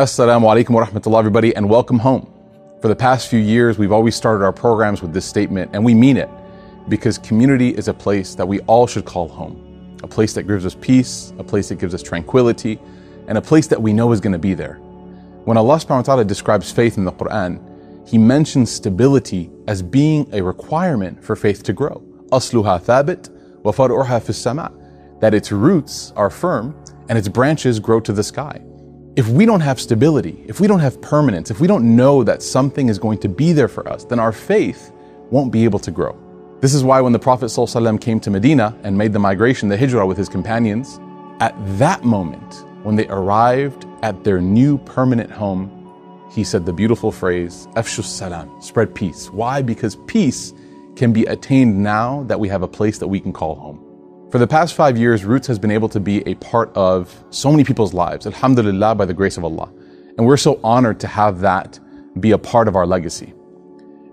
Assalamu alaikum wa rahmatullah, everybody, and welcome home. For the past few years, we've always started our programs with this statement, and we mean it, because community is a place that we all should call home. A place that gives us peace, a place that gives us tranquility, and a place that we know is going to be there. When Allah subhanahu wa ta'ala describes faith in the Quran, He mentions stability as being a requirement for faith to grow. Asluha thabit wa far'uha fis sama. That its roots are firm and its branches grow to the sky. If we don't have stability, if we don't have permanence, if we don't know that something is going to be there for us, then our faith won't be able to grow. This is why when the Prophet ﷺ came to Medina and made the migration, the hijrah with his companions, at that moment, when they arrived at their new permanent home, he said the beautiful phrase, Afshu salam, spread peace. Why? Because peace can be attained now that we have a place that we can call home. For the past five years, Roots has been able to be a part of so many people's lives, alhamdulillah, by the grace of Allah. And we're so honored to have that be a part of our legacy.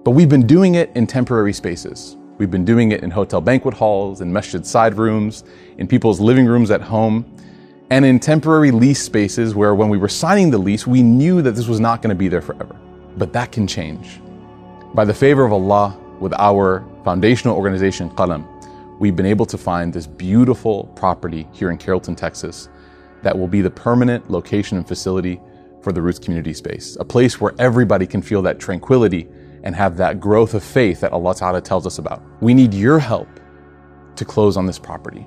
But we've been doing it in temporary spaces. We've been doing it in hotel banquet halls, in masjid side rooms, in people's living rooms at home, and in temporary lease spaces where when we were signing the lease, we knew that this was not going to be there forever. But that can change. By the favor of Allah, with our foundational organization, Qalam, we've been able to find this beautiful property here in Carrollton, Texas, that will be the permanent location and facility for the Roots Community Space, a place where everybody can feel that tranquility and have that growth of faith that Allah Ta'ala tells us about. We need your help to close on this property.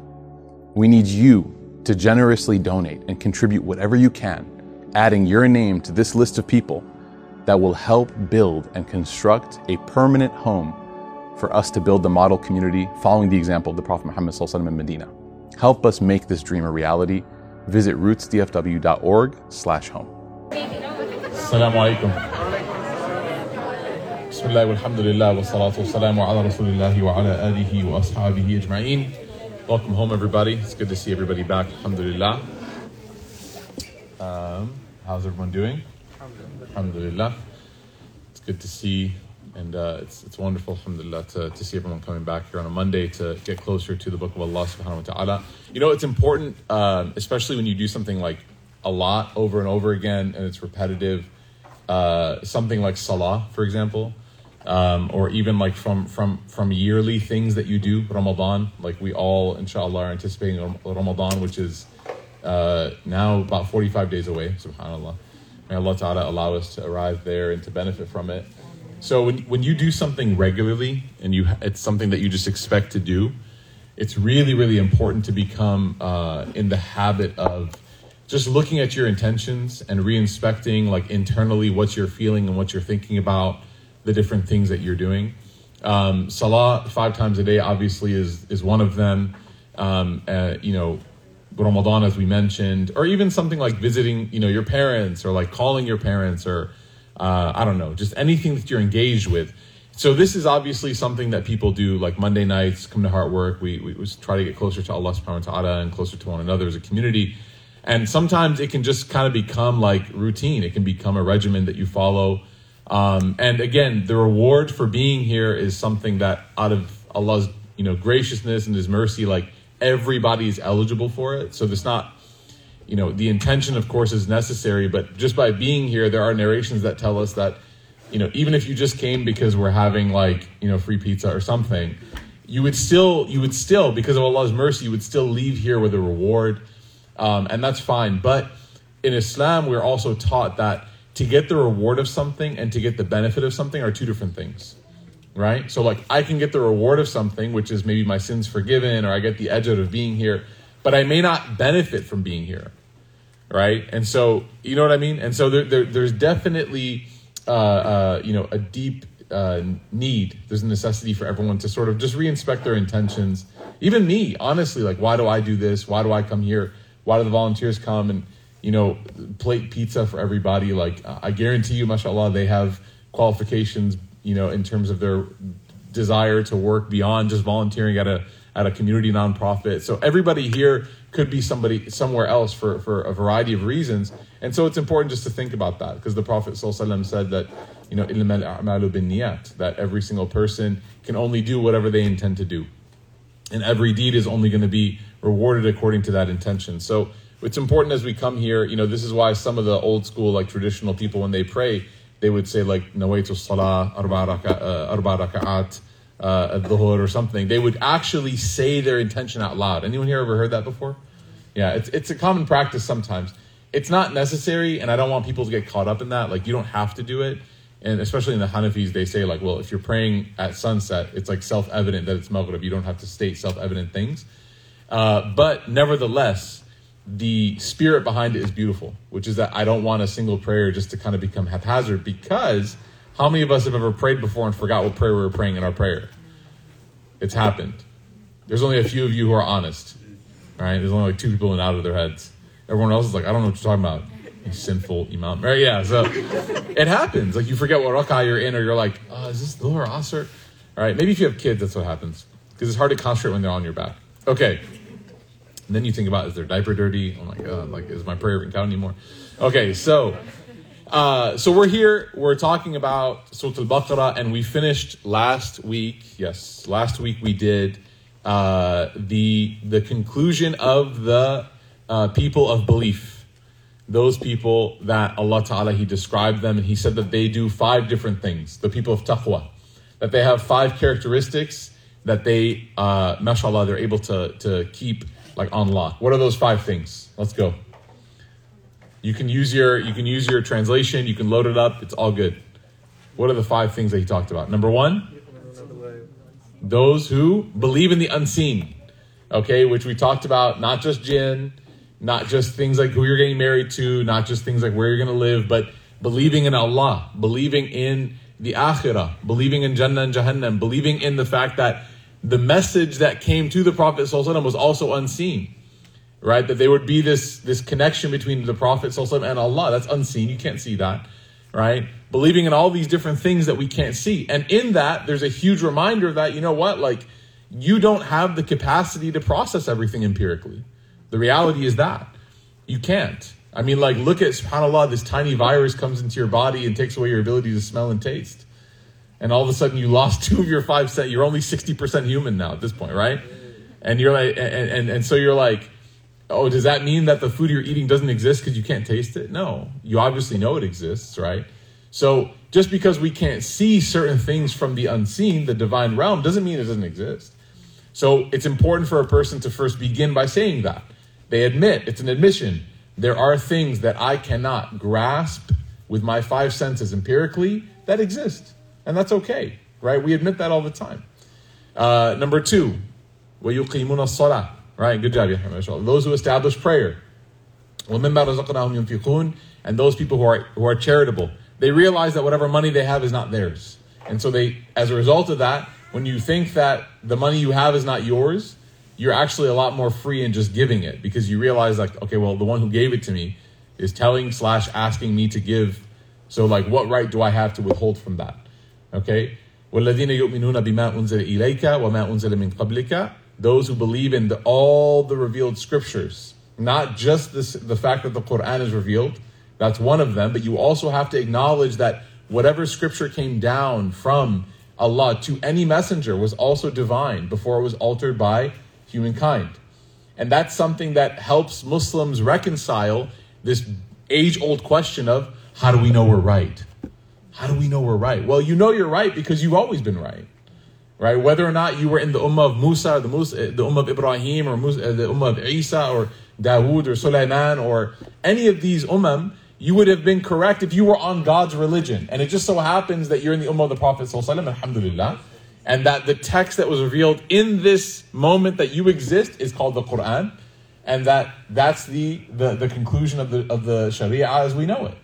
We need you to generously donate and contribute whatever you can, adding your name to this list of people that will help build and construct a permanent home for us to build the model community following the example of the Prophet Muhammad in Medina. Help us make this dream a reality. Visit rootsdfw.org slash home. Assalamu alaikum. Welcome home everybody. It's good to see everybody back. Alhamdulillah. Um, how's everyone doing? Alhamdulillah. It's good to see and uh, it's, it's wonderful, alhamdulillah, to, to see everyone coming back here on a Monday to get closer to the book of Allah subhanahu wa ta'ala. You know, it's important, um, especially when you do something like a lot over and over again and it's repetitive. Uh, something like salah, for example, um, or even like from, from, from yearly things that you do, Ramadan, like we all, inshallah, are anticipating Ramadan, which is uh, now about 45 days away, subhanAllah. May Allah Ta'ala allow us to arrive there and to benefit from it. So when when you do something regularly and you it's something that you just expect to do, it's really really important to become uh, in the habit of just looking at your intentions and re-inspecting like internally what you're feeling and what you're thinking about the different things that you're doing. Um, salah five times a day obviously is is one of them. Um, uh, you know, Ramadan as we mentioned, or even something like visiting you know your parents or like calling your parents or uh, I don't know, just anything that you're engaged with. So this is obviously something that people do like Monday nights, come to Heart Work. We, we try to get closer to Allah subhanahu wa ta'ala and closer to one another as a community. And sometimes it can just kind of become like routine. It can become a regimen that you follow. Um, and again, the reward for being here is something that out of Allah's, you know, graciousness and his mercy, like everybody is eligible for it. So there's not you know, the intention, of course, is necessary, but just by being here, there are narrations that tell us that, you know, even if you just came because we're having like, you know, free pizza or something, you would still, you would still, because of Allah's mercy, you would still leave here with a reward. Um, and that's fine. But in Islam, we're also taught that to get the reward of something and to get the benefit of something are two different things. Right? So, like, I can get the reward of something, which is maybe my sins forgiven, or I get the edge out of being here, but I may not benefit from being here right? And so you know what I mean. And so there, there there's definitely uh, uh, you know a deep uh, need. There's a necessity for everyone to sort of just reinspect their intentions. Even me, honestly, like why do I do this? Why do I come here? Why do the volunteers come and you know plate pizza for everybody? Like I guarantee you, mashallah, they have qualifications. You know, in terms of their desire to work beyond just volunteering at a at a community nonprofit. So everybody here could be somebody somewhere else for, for a variety of reasons. And so it's important just to think about that because the Prophet ﷺ said that, you know, that every single person can only do whatever they intend to do. And every deed is only going to be rewarded according to that intention. So it's important as we come here. You know, this is why some of the old school, like traditional people, when they pray, they would say like nawaitu salah arba uh, uh, raka'at uh, dhuhr or something. They would actually say their intention out loud. Anyone here ever heard that before? Yeah, it's it's a common practice sometimes. It's not necessary, and I don't want people to get caught up in that. Like you don't have to do it. And especially in the Hanafis, they say like, well, if you're praying at sunset, it's like self-evident that it's Maghrib. You don't have to state self-evident things. Uh, but nevertheless, the spirit behind it is beautiful, which is that I don't want a single prayer just to kind of become haphazard because how many of us have ever prayed before and forgot what prayer we were praying in our prayer? It's happened. There's only a few of you who are honest, right? There's only like two people in out of their heads. Everyone else is like, I don't know what you're talking about. You sinful imam. Right? Yeah. So it happens. Like you forget what rak'ah you're in, or you're like, oh, is this Dhuhr Asr? All right. Maybe if you have kids, that's what happens because it's hard to concentrate when they're on your back. Okay. And then you think about is their diaper dirty? Oh my god, like is my prayer even count anymore? Okay, so uh, so we're here. We're talking about Surah Al-Baqarah, and we finished last week. Yes, last week we did uh, the the conclusion of the uh, people of belief. Those people that Allah Taala He described them, and He said that they do five different things. The people of taqwa, that they have five characteristics that they, uh, mashallah, they're able to to keep like on lock. What are those five things? Let's go. You can use your you can use your translation. You can load it up. It's all good. What are the five things that he talked about? Number one, those who believe in the unseen. Okay, which we talked about. Not just jinn, not just things like who you're getting married to, not just things like where you're going to live, but believing in Allah, believing in the akhirah, believing in Jannah and Jahannam, believing in the fact that the message that came to the Prophet was also unseen. Right? That there would be this, this connection between the Prophet and Allah. That's unseen. You can't see that. Right? Believing in all these different things that we can't see. And in that, there's a huge reminder that, you know what, like, you don't have the capacity to process everything empirically. The reality is that. You can't. I mean, like, look at, subhanAllah, this tiny virus comes into your body and takes away your ability to smell and taste and all of a sudden you lost two of your five cent. You're only sixty percent human now at this point, right? And you're like, and, and and so you're like, oh, does that mean that the food you're eating doesn't exist because you can't taste it? No, you obviously know it exists, right? So just because we can't see certain things from the unseen, the divine realm, doesn't mean it doesn't exist. So it's important for a person to first begin by saying that. They admit, it's an admission. There are things that I cannot grasp with my five senses empirically that exist. And that's okay, right? We admit that all the time. Uh, number two, وَيُقِيمُونَ الصَّلَاةِ Right, good job, Yahya, Those who establish prayer. And those people who are, who are charitable. They realize that whatever money they have is not theirs. And so they, as a result of that, when you think that the money you have is not yours, you're actually a lot more free in just giving it because you realize like, okay, well, the one who gave it to me is telling slash asking me to give. So like, what right do I have to withhold from that? Okay? وَالَّذِينَ يُؤْمِنُونَ بِمَا أُنزِلَ إِلَيْكَ وَمَا أُنزِلَ مِن قَبْلِكَ Those who believe in the, all the revealed scriptures. Not just this, the fact that the Quran is revealed. That's one of them. But you also have to acknowledge that whatever scripture came down from Allah to any messenger was also divine before it was altered by humankind. And that's something that helps Muslims reconcile this age old question of how do we know we're right? How do we know we're right? Well, you know you're right because you've always been right. Right? Whether or not you were in the ummah of Musa, or the, Musa, eh, the ummah of Ibrahim, or Musa, eh, the ummah of Isa, or Dawood, or Sulaiman, or any of these ummah, you would have been correct if you were on God's religion. And it just so happens that you're in the ummah of the Prophet, alhamdulillah, and that the text that was revealed in this moment that you exist is called the Quran, and that that's the, the, the conclusion of the, of the Sharia as we know it.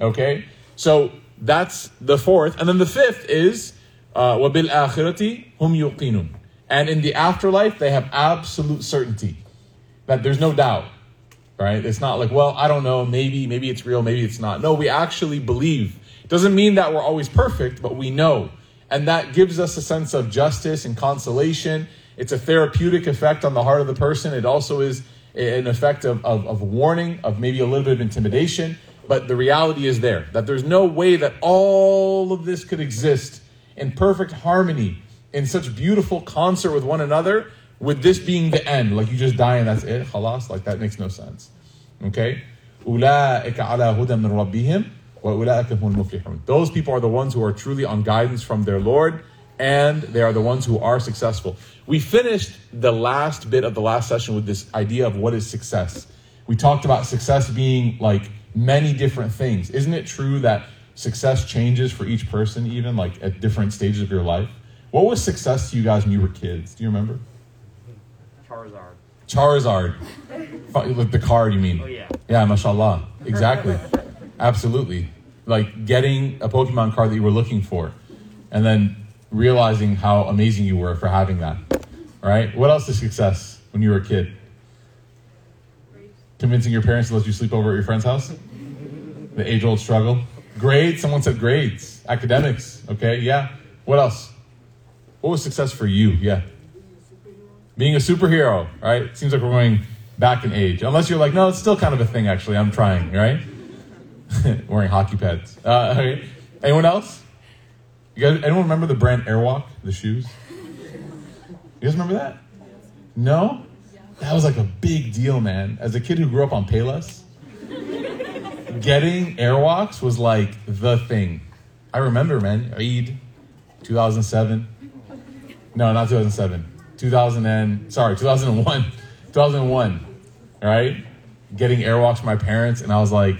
Okay? So that's the fourth. And then the fifth is وَبِالْآخِرَةِ هُمْ يُقِينُونَ And in the afterlife, they have absolute certainty that there's no doubt. Right? It's not like, well, I don't know, maybe, maybe it's real, maybe it's not. No, we actually believe. It doesn't mean that we're always perfect, but we know. And that gives us a sense of justice and consolation. It's a therapeutic effect on the heart of the person. It also is an effect of, of, of warning, of maybe a little bit of intimidation. But the reality is there that there's no way that all of this could exist in perfect harmony, in such beautiful concert with one another, with this being the end. Like you just die and that's it, halas, like that makes no sense. Okay? أولئك على هدى من ربهم وأولئك هم المفلحون. Those people are the ones who are truly on guidance from their Lord and they are the ones who are successful. We finished the last bit of the last session with this idea of what is success. We talked about success being like many different things. Isn't it true that success changes for each person, even like at different stages of your life? What was success to you guys when you were kids? Do you remember? Charizard. Charizard. Like the card, you mean? Oh, yeah. Yeah, mashallah. Exactly. Absolutely. Like getting a Pokemon card that you were looking for and then realizing how amazing you were for having that. Right? What else is success when you were a kid? Convincing your parents to let you sleep over at your friend's house? The age old struggle. Grades, someone said grades. Academics, okay? Yeah. What else? What was success for you? Yeah. Being a superhero, right? Seems like we're going back in age. Unless you're like, no, it's still kind of a thing, actually. I'm trying, right? Wearing hockey pads. Uh. Anyone else? You guys, anyone remember the brand Airwalk, the shoes? You guys remember that? No? That was like a big deal, man. As a kid who grew up on Payless, getting Airwalks was like the thing. I remember, man. Eid, 2007. No, not 2007. 2000 and sorry, 2001. 2001. Right? Getting Airwalks from my parents, and I was like,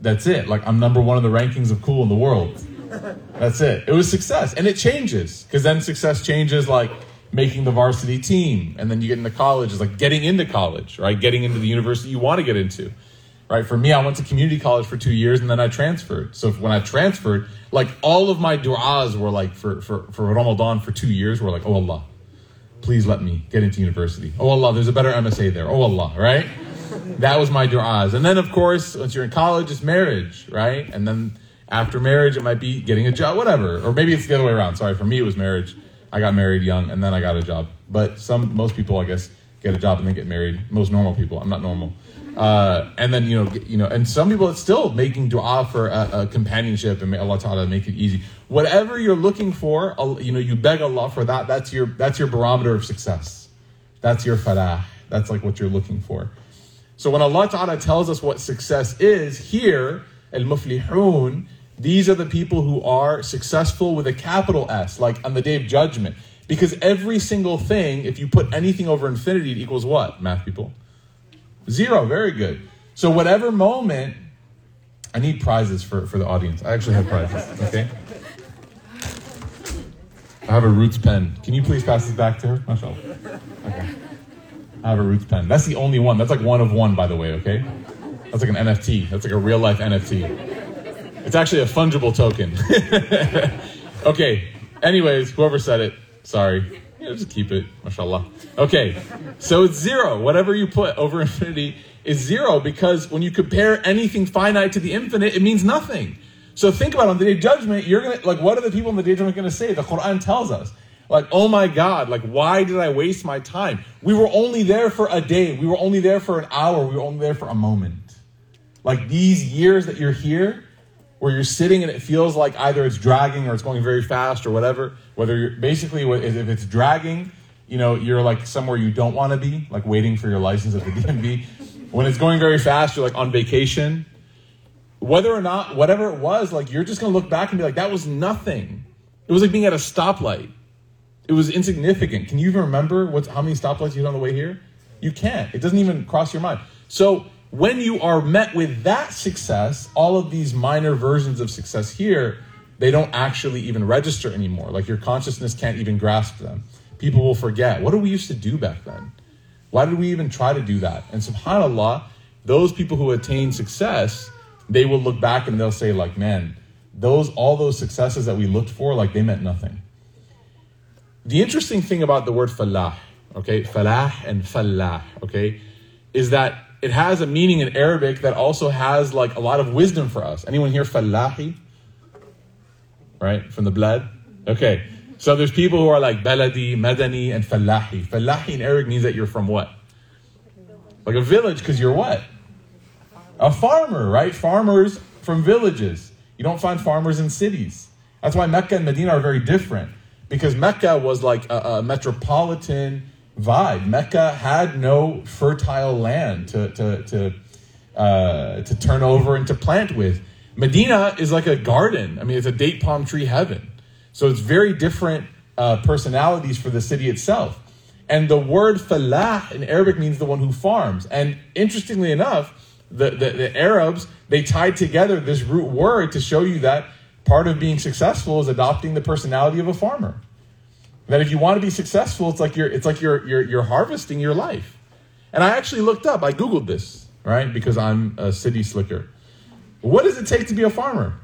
that's it. Like I'm number one in the rankings of cool in the world. That's it. It was success, and it changes because then success changes like making the varsity team, and then you get into college. Is like getting into college, right? Getting into the university you want to get into, right? For me, I went to community college for two years, and then I transferred. So when I transferred, like all of my du'as were like for for for Ramadan for two years were like, oh Allah, please let me get into university. Oh Allah, there's a better MSA there. Oh Allah, right? That was my du'as. And then of course, once you're in college, it's marriage, right? And then after marriage, it might be getting a job, whatever. Or maybe it's the other way around. Sorry, for me, it was marriage. I got married young and then I got a job. But some, most people, I guess, get a job and then get married. Most normal people. I'm not normal. Uh, and then you know, you know, and some people it's still making du'a for a, a companionship and may Allah Taala make it easy. Whatever you're looking for, you know, you beg Allah for that. That's your that's your barometer of success. That's your falah. That's like what you're looking for. So when Allah Taala tells us what success is here, al muflihun, these are the people who are successful with a capital S, like on the day of judgment. Because every single thing, if you put anything over infinity, it equals what, math people? Zero. Very good. So whatever moment, I need prizes for, for the audience. I actually have prizes. Okay. I have a Roots pen. Can you please pass this back to her? Mashallah. Okay. I have a Roots pen. That's the only one. That's like one of one, by the way. Okay. That's like an NFT. That's like a real life NFT. It's actually a fungible token. okay. Anyways, whoever said it, sorry. Yeah, just keep it, mashallah. Okay, so it's zero. Whatever you put over infinity is zero because when you compare anything finite to the infinite, it means nothing. So think about it, on the day of judgment, you're gonna like what are the people in the day of judgment gonna say? The Quran tells us. Like, oh my God, like why did I waste my time? We were only there for a day, we were only there for an hour, we were only there for a moment. Like these years that you're here, where you're sitting and it feels like either it's dragging or it's going very fast or whatever. Whether you're basically if it's dragging, you know, you're like somewhere you don't want to be, like waiting for your license at the DMV. when it's going very fast, you're like on vacation. Whether or not, whatever it was, like you're just gonna look back and be like, that was nothing. It was like being at a stoplight. It was insignificant. Can you even remember what how many stoplights you had on the way here? You can't. It doesn't even cross your mind. So when you are met with that success, all of these minor versions of success here, they don't actually even register anymore. Like your consciousness can't even grasp them. People will forget. What do we used to do back then? Why did we even try to do that? And subhanAllah, those people who attain success, they will look back and they'll say, like, man, those all those successes that we looked for, like they meant nothing. The interesting thing about the word falah, okay, falah and falah, okay, is that it has a meaning in Arabic that also has like a lot of wisdom for us. Anyone here fallahi? Right? From the blood? Okay. So there's people who are like baladi, madani, and fallahi. Fallahi in Arabic means that you're from what? Like a village, because you're what? A farmer, right? Farmers from villages. You don't find farmers in cities. That's why Mecca and Medina are very different. Because Mecca was like a, a metropolitan vibe. Mecca had no fertile land to, to, to uh, to turn over and to plant with. Medina is like a garden. I mean, it's a date palm tree heaven. So it's very different uh, personalities for the city itself. And the word falah in Arabic means the one who farms. And interestingly enough, the, the, the Arabs, they tied together this root word to show you that part of being successful is adopting the personality of a farmer. That if you want to be successful, it's like you're it's like you're you're, you're harvesting your life. And I actually looked up, I Googled this, right? Because I'm a city slicker. What does it take to be a farmer?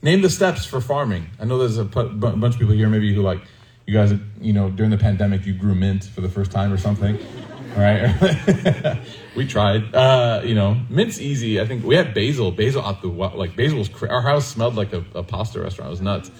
Name the steps for farming. I know there's a bunch of people here, maybe who like, you guys, you know, during the pandemic, you grew mint for the first time or something, right? we tried. Uh, you know, mint's easy. I think we had basil. Basil at the like basil was our house smelled like a, a pasta restaurant. It was nuts.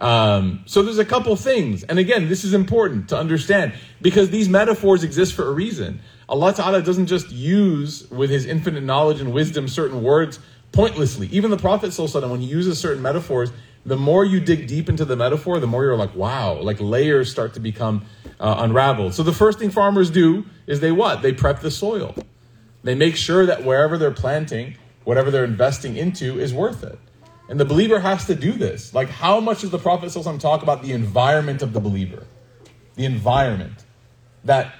Um, so there's a couple things, and again, this is important to understand because these metaphors exist for a reason. Allah Ta'ala doesn't just use with His infinite knowledge and wisdom certain words pointlessly. Even the Prophet when he uses certain metaphors, the more you dig deep into the metaphor, the more you're like, wow, like layers start to become uh, unraveled. So the first thing farmers do is they what? They prep the soil. They make sure that wherever they're planting, whatever they're investing into is worth it. And the believer has to do this. Like, how much does the Prophet talk about the environment of the believer? The environment. That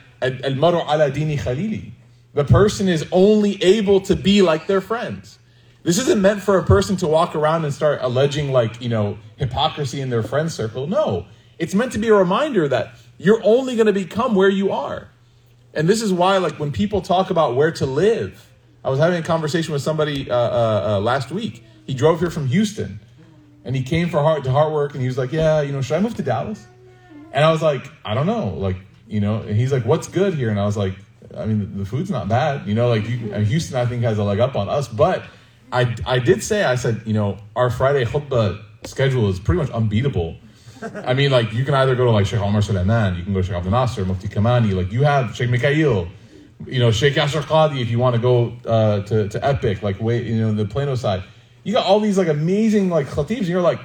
The person is only able to be like their friends. This isn't meant for a person to walk around and start alleging, like, you know, hypocrisy in their friend circle. No. It's meant to be a reminder that you're only going to become where you are. And this is why, like, when people talk about where to live, I was having a conversation with somebody uh, uh, uh, last week. He drove here from Houston and he came for heart to heart work and he was like, Yeah, you know, should I move to Dallas? And I was like, I don't know. Like, you know, and he's like, What's good here? And I was like, I mean, the food's not bad. You know, like you, Houston, I think, has a leg up on us. But I, I did say, I said, you know, our Friday khutbah schedule is pretty much unbeatable. I mean, like, you can either go to like Sheikh Omar Suleiman, you can go to Sheikh Abdul Nasser, Mufti Kamani, like, you have Sheikh Mikhail, you know, Sheikh Yasir Qadhi if you want to go uh, to, to Epic, like, wait, you know, the Plano side. You got all these, like, amazing, like, khatibs, and you're like,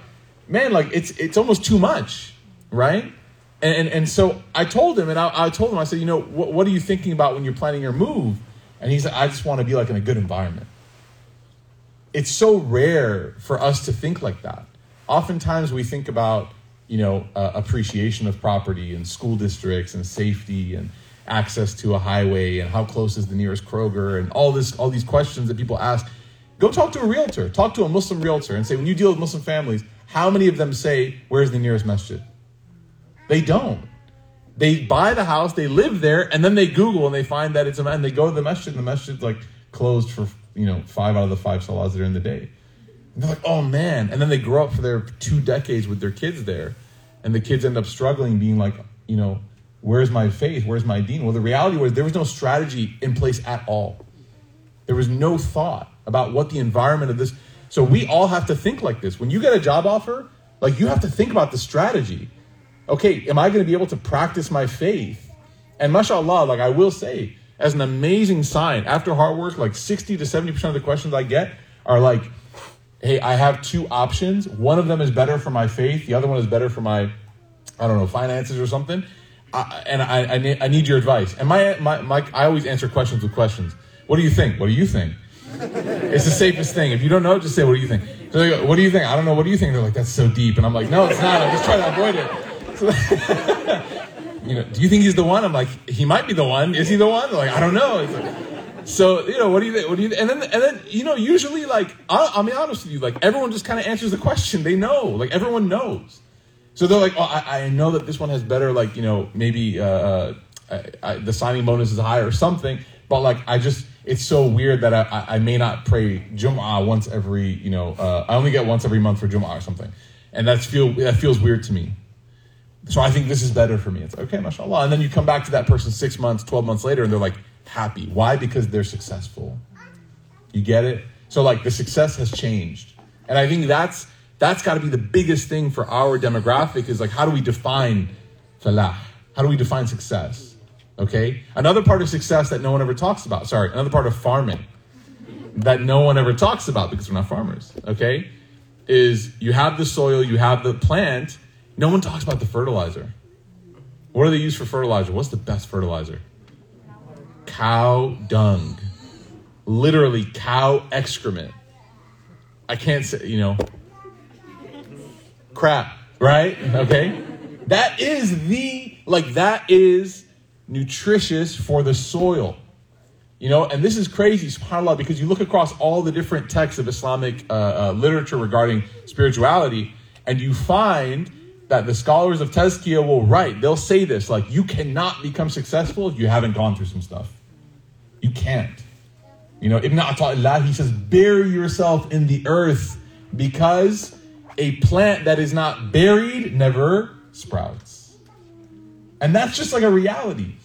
man, like, it's it's almost too much, right? And, and, and so I told him, and I, I told him, I said, you know, what, what are you thinking about when you're planning your move? And he said, I just want to be, like, in a good environment it's so rare for us to think like that. Oftentimes we think about, you know, uh, appreciation of property and school districts and safety and access to a highway and how close is the nearest Kroger and all this, all these questions that people ask. Go talk to a realtor. Talk to a Muslim realtor and say, when you deal with Muslim families, how many of them say, "Where's the nearest masjid?" They don't. They buy the house, they live there, and then they Google and they find that it's a man. They go to the masjid, and the masjid's like closed for you know, five out of the five salahs in the day. And they're like, oh man. And then they grow up for their two decades with their kids there. And the kids end up struggling, being like, you know, where's my faith? Where's my deen? Well, the reality was there was no strategy in place at all. There was no thought about what the environment of this. So we all have to think like this. When you get a job offer, like you have to think about the strategy. Okay, am I going to be able to practice my faith? And mashallah, like I will say, as an amazing sign. After Heart Work, like 60 to 70% of the questions I get are like, hey, I have two options. One of them is better for my faith, the other one is better for my, I don't know, finances or something. I, and I, I, need, I need your advice. And my, my, my, I always answer questions with questions. What do you think? What do you think? it's the safest thing. If you don't know, just say, what do you think? So they go, what do you think? I don't know. What do you think? They're like, that's so deep. And I'm like, no, it's not. I'm just trying to avoid it. You know, do you think he's the one? I'm like, he might be the one. Is he the one? like, I don't know. Like, so you know, what do you think? What do you? Think? And then and then you know, usually like I'll, I'll be honest with you, like everyone just kind of answers the question. They know, like everyone knows. So they're like, oh, I, I know that this one has better, like you know, maybe uh, uh I, I, the signing bonus is higher or something. But like, I just it's so weird that I, I may not pray Jum'ah once every, you know, uh, I only get once every month for Jum'ah or something, and that's feel that feels weird to me. So I think this is better for me. It's okay, mashallah. And then you come back to that person six months, 12 months later, and they're like happy. Why? Because they're successful. You get it? So like the success has changed. And I think that's that's got to be the biggest thing for our demographic is like how do we define falah? How do we define success? Okay? Another part of success that no one ever talks about, sorry, another part of farming that no one ever talks about because we're not farmers, okay? Is you have the soil, you have the plant, no one talks about the fertilizer. What do they use for fertilizer? What's the best fertilizer? Cow dung. literally cow excrement. I can't say, you know, crap, right? Okay? That is the, like, that is nutritious for the soil. You know, and this is crazy, subhanAllah, because you look across all the different texts of Islamic uh, uh, literature regarding spirituality, and you find that the scholars of Tazkiyah will write, they'll say this, like, you cannot become successful if you haven't gone through some stuff. You can't. You know, Ibn Ata'illah, he says, bury yourself in the earth because a plant that is not buried never sprouts. And that's just like a reality.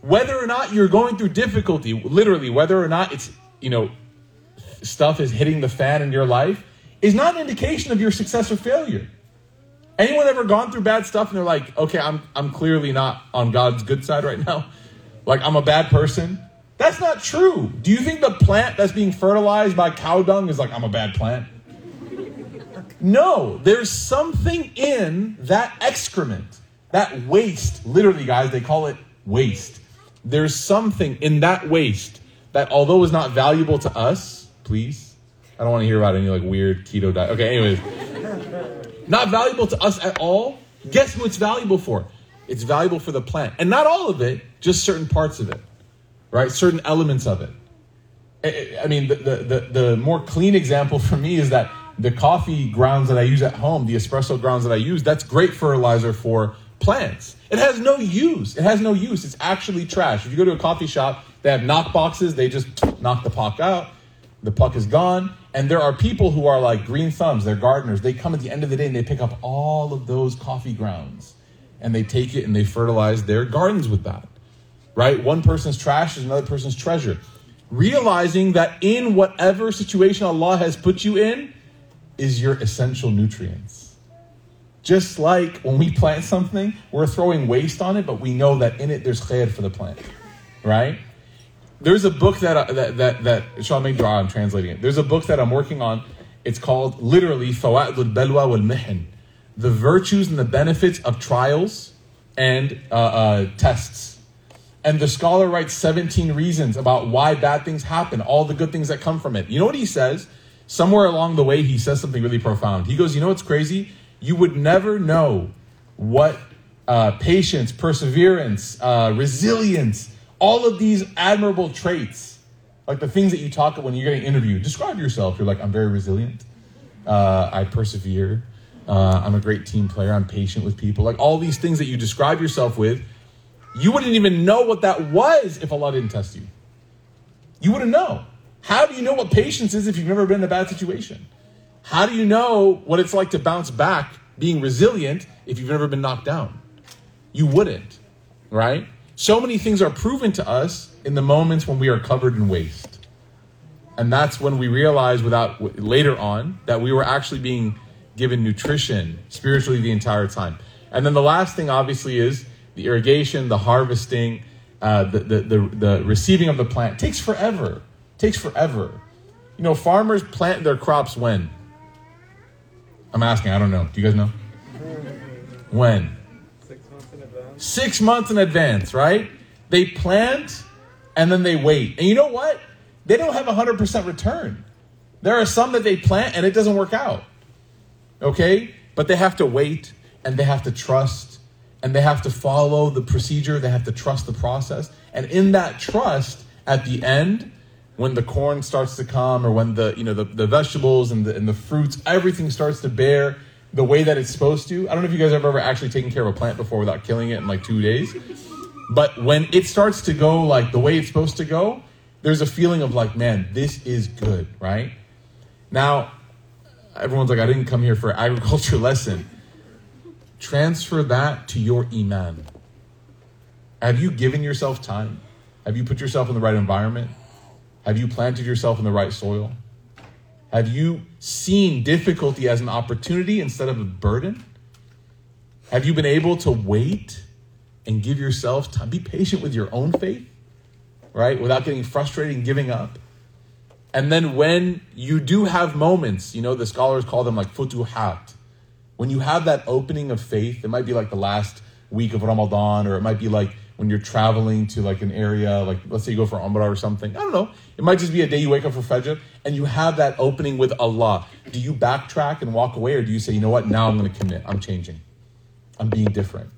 Whether or not you're going through difficulty, literally, whether or not it's, you know, stuff is hitting the fan in your life, is not an indication of your success or failure. Anyone ever gone through bad stuff and they're like, okay, I'm, I'm clearly not on God's good side right now? Like, I'm a bad person? That's not true. Do you think the plant that's being fertilized by cow dung is like, I'm a bad plant? No, there's something in that excrement, that waste. Literally, guys, they call it waste. There's something in that waste that, although is not valuable to us, please, I don't want to hear about any like weird keto diet. Okay, anyways, not valuable to us at all. Guess who it's valuable for? It's valuable for the plant, and not all of it, just certain parts of it, right? Certain elements of it. I mean, the, the, the, more clean example for me is that the coffee grounds that I use at home, the espresso grounds that I use, that's great fertilizer for plants. It has no use. It has no use. It's actually trash. If you go to a coffee shop, they have knock boxes, they just knock the puck out. The puck is gone. And there are people who are like green thumbs, they're gardeners. They come at the end of the day and they pick up all of those coffee grounds and they take it and they fertilize their gardens with that. Right? One person's trash is another person's treasure. Realizing that in whatever situation Allah has put you in, is your essential nutrients. Just like when we plant something, we're throwing waste on it, but we know that in it there's khair for the plant, right? There's a book that uh, that that, that Draw, I'm translating it. There's a book that I'm working on. It's called literally Fawaid al-Balwa wal-Mihan, the virtues and the benefits of trials and uh, uh, tests. And the scholar writes 17 reasons about why bad things happen, all the good things that come from it. You know what he says? somewhere along the way, he says something really profound. He goes, You know what's crazy? You would never know what uh, patience, perseverance, uh, resilience, all of these admirable traits, like the things that you talk about when you're getting interviewed. Describe yourself. You're like, I'm very resilient. Uh, I persevere. Uh, I'm a great team player. I'm patient with people. Like all these things that you describe yourself with, you wouldn't even know what that was if Allah didn't test you. You wouldn't know. How do you know what patience is if you've never been in a bad situation? How do you know what it's like to bounce back, being resilient, if you've never been knocked down? You wouldn't, right? So many things are proven to us in the moments when we are covered in waste. And that's when we realize without later on that we were actually being given nutrition spiritually the entire time. And then the last thing obviously is the irrigation, the harvesting, uh, the, the, the, the receiving of the plant it takes forever takes forever. You know, farmers plant their crops when? I'm asking, I don't know. Do you guys know? When? Six months in advance. Six months in advance, right? They plant and then they wait. And you know what? They don't have 100% return. There are some that they plant and it doesn't work out. Okay? But they have to wait and they have to trust and they have to follow the procedure. They have to trust the process. And in that trust, at the end, when the corn starts to come or when the you know the, the vegetables and the, and the fruits everything starts to bear the way that it's supposed to i don't know if you guys have ever actually taken care of a plant before without killing it in like two days. But when it starts to go like the way it's supposed to go there's a feeling of like man this is good right? Now everyone's like i didn't come here for agriculture lesson. Transfer that to your iman. Have you given yourself time? Have you put yourself in the right environment? Have you planted yourself in the right soil? Have you seen difficulty as an opportunity instead of a burden? Have you been able to wait and give yourself time? Be patient with your own faith, right? Without getting frustrated and giving up. And then when you do have moments, you know, the scholars call them like futuhat. When you have that opening of faith, it might be like the last week of Ramadan, or it might be like when you're traveling to like an area, like let's say you go for Umrah or something. I don't know. It might just be a day you wake up for Fajr and you have that opening with Allah. Do you backtrack and walk away, or do you say, you know what, now I'm going to commit. I'm changing. I'm being different.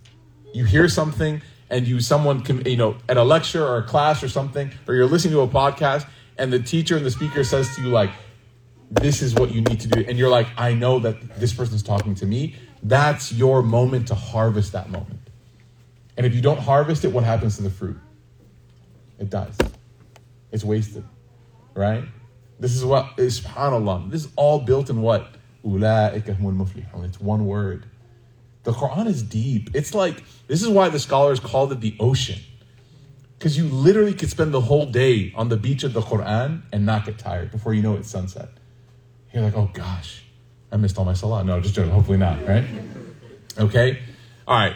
You hear something and you someone you know at a lecture or a class or something, or you're listening to a podcast and the teacher and the speaker says to you like, this is what you need to do, and you're like, I know that this person's talking to me. That's your moment to harvest that moment. And if you don't harvest it, what happens to the fruit? It dies. It's wasted. Right? This is what is subhanAllah. This is all built in what? It's one word. The Quran is deep. It's like, this is why the scholars called it the ocean. Because you literally could spend the whole day on the beach of the Quran and not get tired before you know it's sunset. You're like, oh gosh, I missed all my salah. No, just joking. Hopefully not, right? Okay? All right.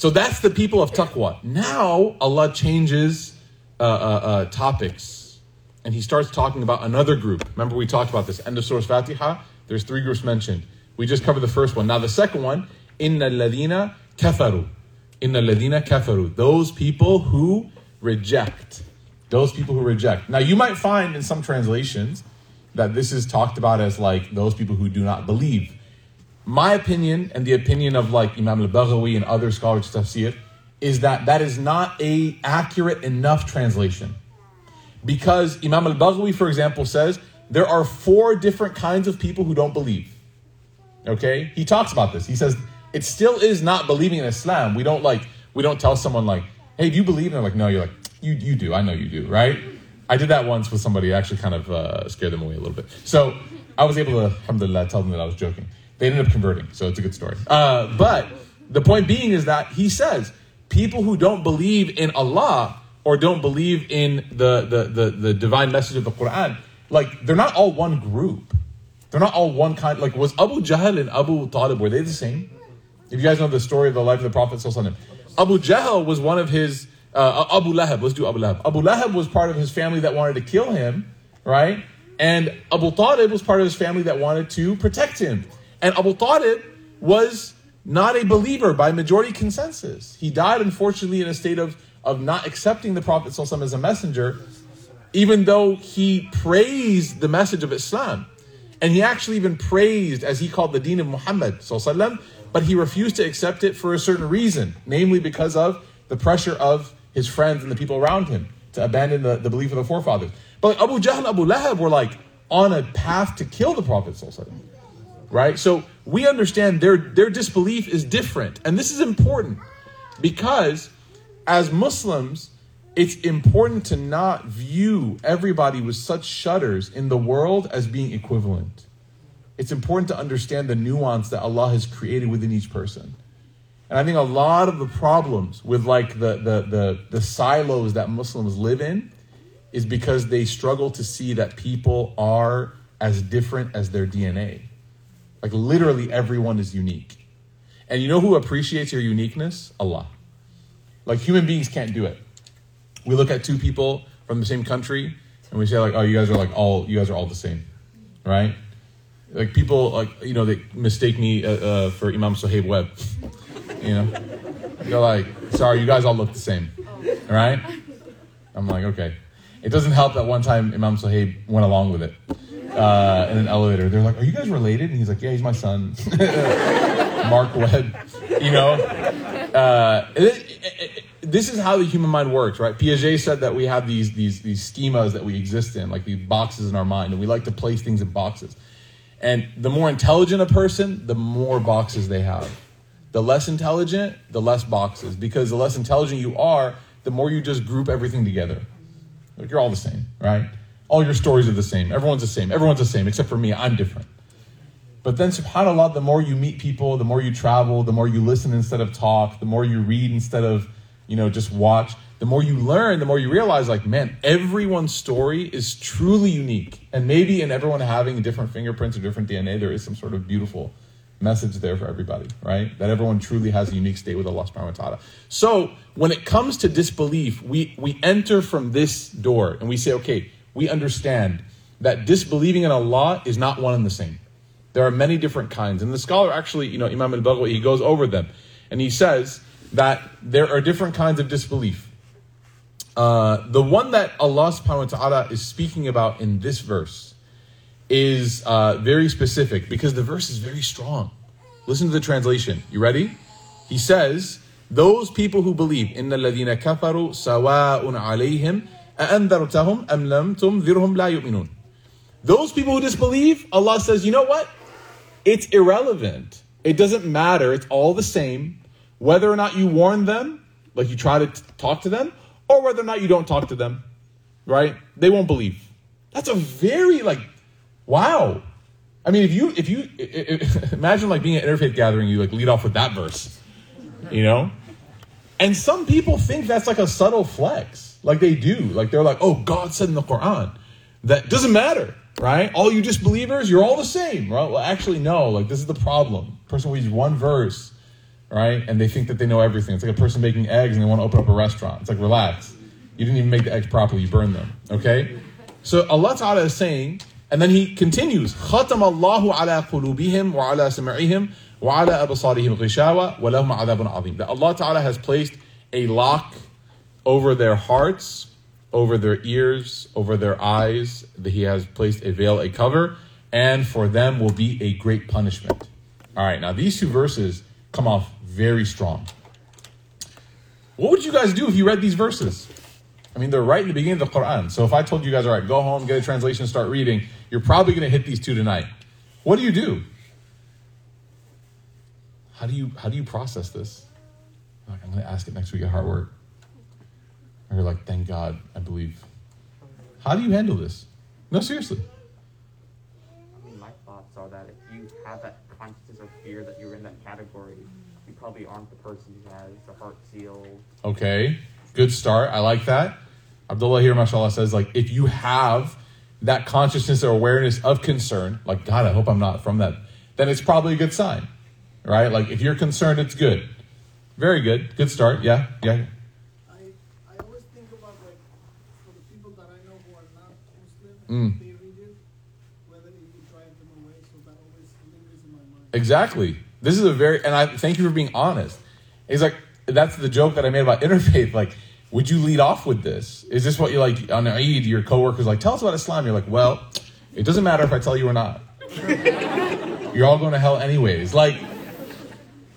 So that's the people of taqwa. Now Allah changes uh, uh, uh, topics and he starts talking about another group. Remember, we talked about this. End of Surah Fatiha. There's three groups mentioned. We just covered the first one. Now, the second one, Inna ladina kafaru. Inna ladina kafaru. Those people who reject. Those people who reject. Now, you might find in some translations that this is talked about as like those people who do not believe. My opinion and the opinion of like Imam al-Baghawi and other scholars of tafsir is that that is not a accurate enough translation. Because Imam al-Baghawi, for example, says there are four different kinds of people who don't believe. Okay? He talks about this. He says it still is not believing in Islam. We don't like we don't tell someone like, hey, do you believe? And they're like, no, you're like, you you do, I know you do, right? I did that once with somebody, I actually kind of uh, scared them away a little bit. So I was able to, alhamdulillah, tell them that I was joking. They ended up converting, so it's a good story. Uh, but the point being is that he says people who don't believe in Allah or don't believe in the, the, the, the divine message of the Quran, like they're not all one group. They're not all one kind. Like was Abu Jahl and Abu Talib, were they the same? If you guys know the story of the life of the Prophet, Abu Jahl was one of his uh, Abu Lahab, let's do Abu Lahab. Abu Lahab was part of his family that wanted to kill him, right? And Abu Talib was part of his family that wanted to protect him. And Abu Talib was not a believer by majority consensus. He died, unfortunately, in a state of, of not accepting the Prophet as a messenger, even though he praised the message of Islam. And he actually even praised, as he called the deen of Muhammad, but he refused to accept it for a certain reason, namely because of the pressure of his friends and the people around him to abandon the, the belief of the forefathers. But like Abu Jahl and Abu Lahab were like on a path to kill the Prophet. Right? So we understand their, their disbelief is different. And this is important because as Muslims, it's important to not view everybody with such shutters in the world as being equivalent. It's important to understand the nuance that Allah has created within each person. And I think a lot of the problems with like the, the, the, the silos that Muslims live in is because they struggle to see that people are as different as their DNA. Like literally everyone is unique. And you know who appreciates your uniqueness? Allah. Like human beings can't do it. We look at two people from the same country and we say like, oh, you guys are like all, you guys are all the same, right? Like people like, you know, they mistake me uh, uh, for Imam Suhaib Webb. You know, you're like, sorry, you guys all look the same, all right? I'm like, okay. It doesn't help that one time Imam Suhaib went along with it uh, in an elevator. They're like, are you guys related? And he's like, yeah, he's my son, Mark Webb. You know, uh, this is how the human mind works, right? Piaget said that we have these these these schemas that we exist in, like these boxes in our mind, and we like to place things in boxes. And the more intelligent a person, the more boxes they have. The less intelligent, the less boxes. Because the less intelligent you are, the more you just group everything together. Like you're all the same, right? All your stories are the same. Everyone's the same. Everyone's the same, except for me. I'm different. But then, subhanAllah, the more you meet people, the more you travel, the more you listen instead of talk, the more you read instead of, you know, just watch, the more you learn, the more you realize, like, man, everyone's story is truly unique. And maybe in everyone having different fingerprints or different DNA, there is some sort of beautiful message there for everybody, right? That everyone truly has a unique state with Allah subhanahu wa ta'ala. So when it comes to disbelief, we, we enter from this door and we say, okay, we understand that disbelieving in Allah is not one and the same. There are many different kinds. And the scholar actually, you know, Imam al-Baghawi, he goes over them. And he says that there are different kinds of disbelief. Uh, the one that Allah subhanahu wa ta'ala is speaking about in this verse is uh, very specific because the verse is very strong. Listen to the translation. You ready? He says, Those people who believe, إِنَّ الَّذِينَ كَفَرُوا سَوَاءٌ عَلَيْهِمْ أَأَنذَرْتَهُمْ أَمْ لَمْ تُنذِرْهُمْ لَا يُؤْمِنُونَ Those people who disbelieve, Allah says, you know what? It's irrelevant. It doesn't matter. It's all the same. Whether or not you warn them, like you try to t- talk to them, or whether or not you don't talk to them, right? They won't believe. That's a very like, wow. I mean, if you if you i- i- imagine like being at interfaith gathering, you like lead off with that verse, you know, and some people think that's like a subtle flex, like they do. Like they're like, oh, God said in the Quran. That doesn't matter, right? All you disbelievers, you're all the same, right? Well, actually, no. Like this is the problem. Person reads one verse, right, and they think that they know everything. It's like a person making eggs and they want to open up a restaurant. It's like relax. You didn't even make the eggs properly. You burned them. Okay. So Allah Ta'ala is saying, and then he continues, Khatam Allahu ala qulubihim wa ala sam'ihim wa ala abasarihim ghishawa wa lahum azim. That Allah Ta'ala has placed a lock over their hearts, over their ears, over their eyes. That He has placed a veil, a cover, and for them will be a great punishment. All right, now these two verses come off very strong. What would you guys do if you read these verses? I mean, they're right in the beginning of the Quran. So if I told you guys, all right, go home, get a translation, start reading, you're probably going to hit these two tonight. What do you do? How do you how do you process this? I'm going to ask it next week at Heart Work. Or you're like, thank God, I believe. How do you handle this? No, seriously. I mean, my thoughts are that if you have that consciousness of fear that you're in that category, you probably aren't the person who has the heart sealed. Okay, good start. I like that. Abdullah here, mashallah, says like if you have that consciousness or awareness of concern, like God, I hope I'm not from that, then it's probably a good sign, right? Like if you're concerned, it's good. Very good. Good start. Yeah, yeah. I, I always think about like for the people that I know who are not Muslim, Mm. they read it, whether it would drive them away. So that always lingers in my Mm. mind. Exactly. This is a very, and I thank you for being honest. It's like, that's the joke that I made about interfaith. Like, would you lead off with this? Is this what you like on Eid? Your coworker's like, tell us about Islam. You're like, well, it doesn't matter if I tell you or not. You're all going to hell anyways. Like,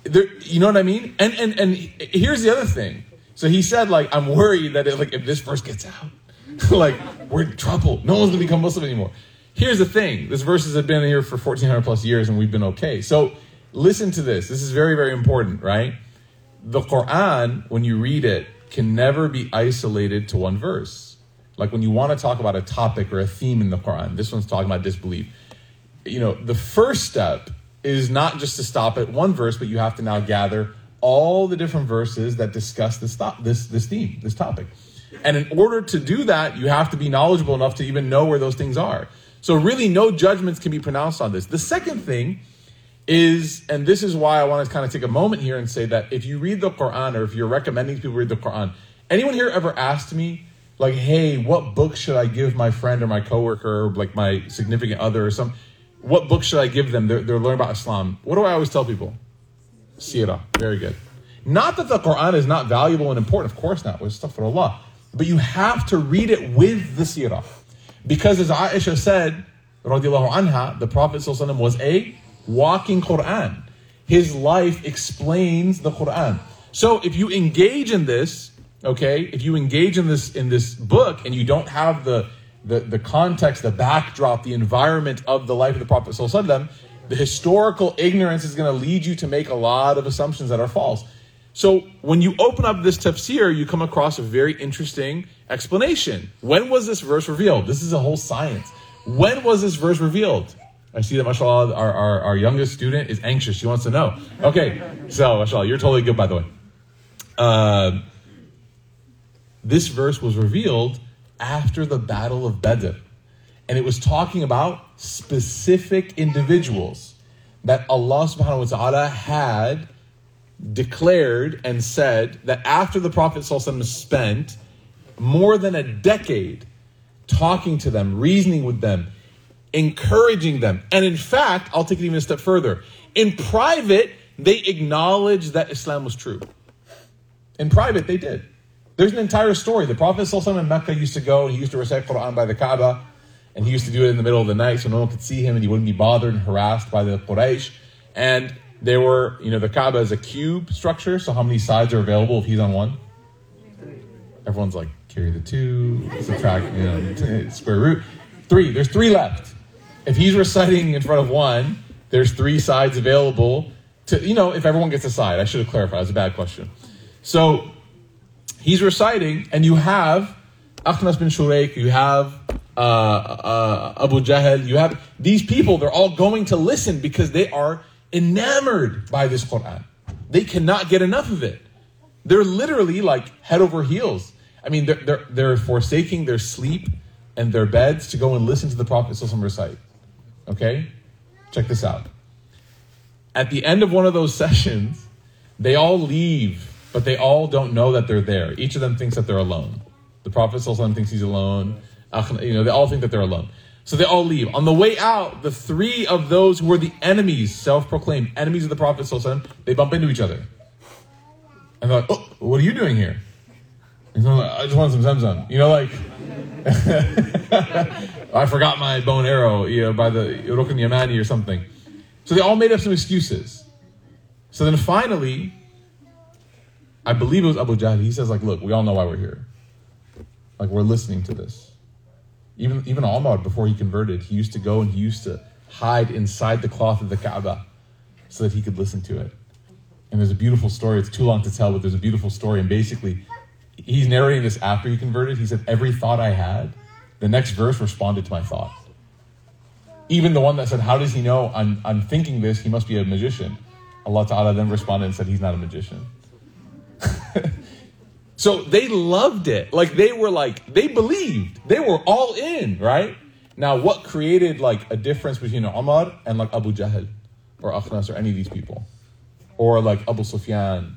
there, you know what I mean? And and and here's the other thing. So he said, like, I'm worried that it, like if this verse gets out, like we're in trouble. No one's gonna become Muslim anymore. Here's the thing: this verses have been here for 1400 plus years, and we've been okay. So listen to this. This is very very important, right? The Quran, when you read it, can never be isolated to one verse. Like when you want to talk about a topic or a theme in the Quran, this one's talking about disbelief you know, the first step is not just to stop at one verse, but you have to now gather all the different verses that discuss this this this theme, this topic. And in order to do that, you have to be knowledgeable enough to even know where those things are. So really no judgments can be pronounced on this. The second thing is, and this is why I want to kind of take a moment here and say that if you read the Quran or if you're recommending people read the Quran, anyone here ever asked me, like, hey, what book should I give my friend or my coworker or like my significant other or some, what book should I give them? They're, they're learning about Islam. What do I always tell people? Sirah. Very good. Not that the Quran is not valuable and important, of course not. Astaghfirullah. But you have to read it with the Sirah. Because as Aisha said, anha, the Prophet was a walking Quran. His life explains the Quran. So if you engage in this, okay, if you engage in this in this book and you don't have the the, the context, the backdrop, the environment of the life of the Prophet the historical ignorance is going to lead you to make a lot of assumptions that are false. So when you open up this tafsir, you come across a very interesting explanation. When was this verse revealed? This is a whole science. When was this verse revealed? I see that, mashallah, our, our, our youngest student is anxious. She wants to know. Okay, so, mashallah, you're totally good, by the way. Uh, this verse was revealed after the Battle of Badr. And it was talking about specific individuals that Allah subhanahu wa ta'ala had declared and said that after the Prophet spent more than a decade talking to them, reasoning with them, encouraging them. And in fact, I'll take it even a step further. In private, they acknowledged that Islam was true. In private, they did. There's an entire story. The Prophet in Mecca used to go, he used to recite Quran by the Kaaba, and he used to do it in the middle of the night so no one could see him and he wouldn't be bothered and harassed by the Quraysh. And there were, you know, the Kaaba is a cube structure, so how many sides are available if he's on one? Everyone's like, carry the two, subtract, you know, square root. Three, there's three left. If he's reciting in front of one, there's three sides available to, you know, if everyone gets a side. I should have clarified, that's a bad question. So he's reciting, and you have Akhnas bin Shuraik, you have uh, uh, Abu Jahl, you have these people, they're all going to listen because they are enamored by this Quran. They cannot get enough of it. They're literally like head over heels. I mean, they're, they're, they're forsaking their sleep and their beds to go and listen to the Prophet recite. Okay? Check this out. At the end of one of those sessions, they all leave, but they all don't know that they're there. Each of them thinks that they're alone. The Prophet thinks he's alone. You know, they all think that they're alone. So they all leave. On the way out, the three of those who were the enemies, self-proclaimed enemies of the Prophet they bump into each other. And they're like, oh, what are you doing here? And like, I just want some Zamzam. You know, like, I forgot my bow and arrow, you know, by the Rukn Yamani or something. So they all made up some excuses. So then finally, I believe it was Abu Jahl, he says, like, look, we all know why we're here. Like, we're listening to this. Even, even Omar, before he converted, he used to go and he used to hide inside the cloth of the Kaaba so that he could listen to it. And there's a beautiful story. It's too long to tell, but there's a beautiful story. And basically, he's narrating this after he converted. He said, Every thought I had, the next verse responded to my thought. Even the one that said, How does he know I'm, I'm thinking this? He must be a magician. Allah Ta'ala then responded and said, He's not a magician. so they loved it. Like they were like, they believed. They were all in, right? Now, what created like a difference between Umar and like Abu Jahl or Akhnas or any of these people? or like Abu Sufyan,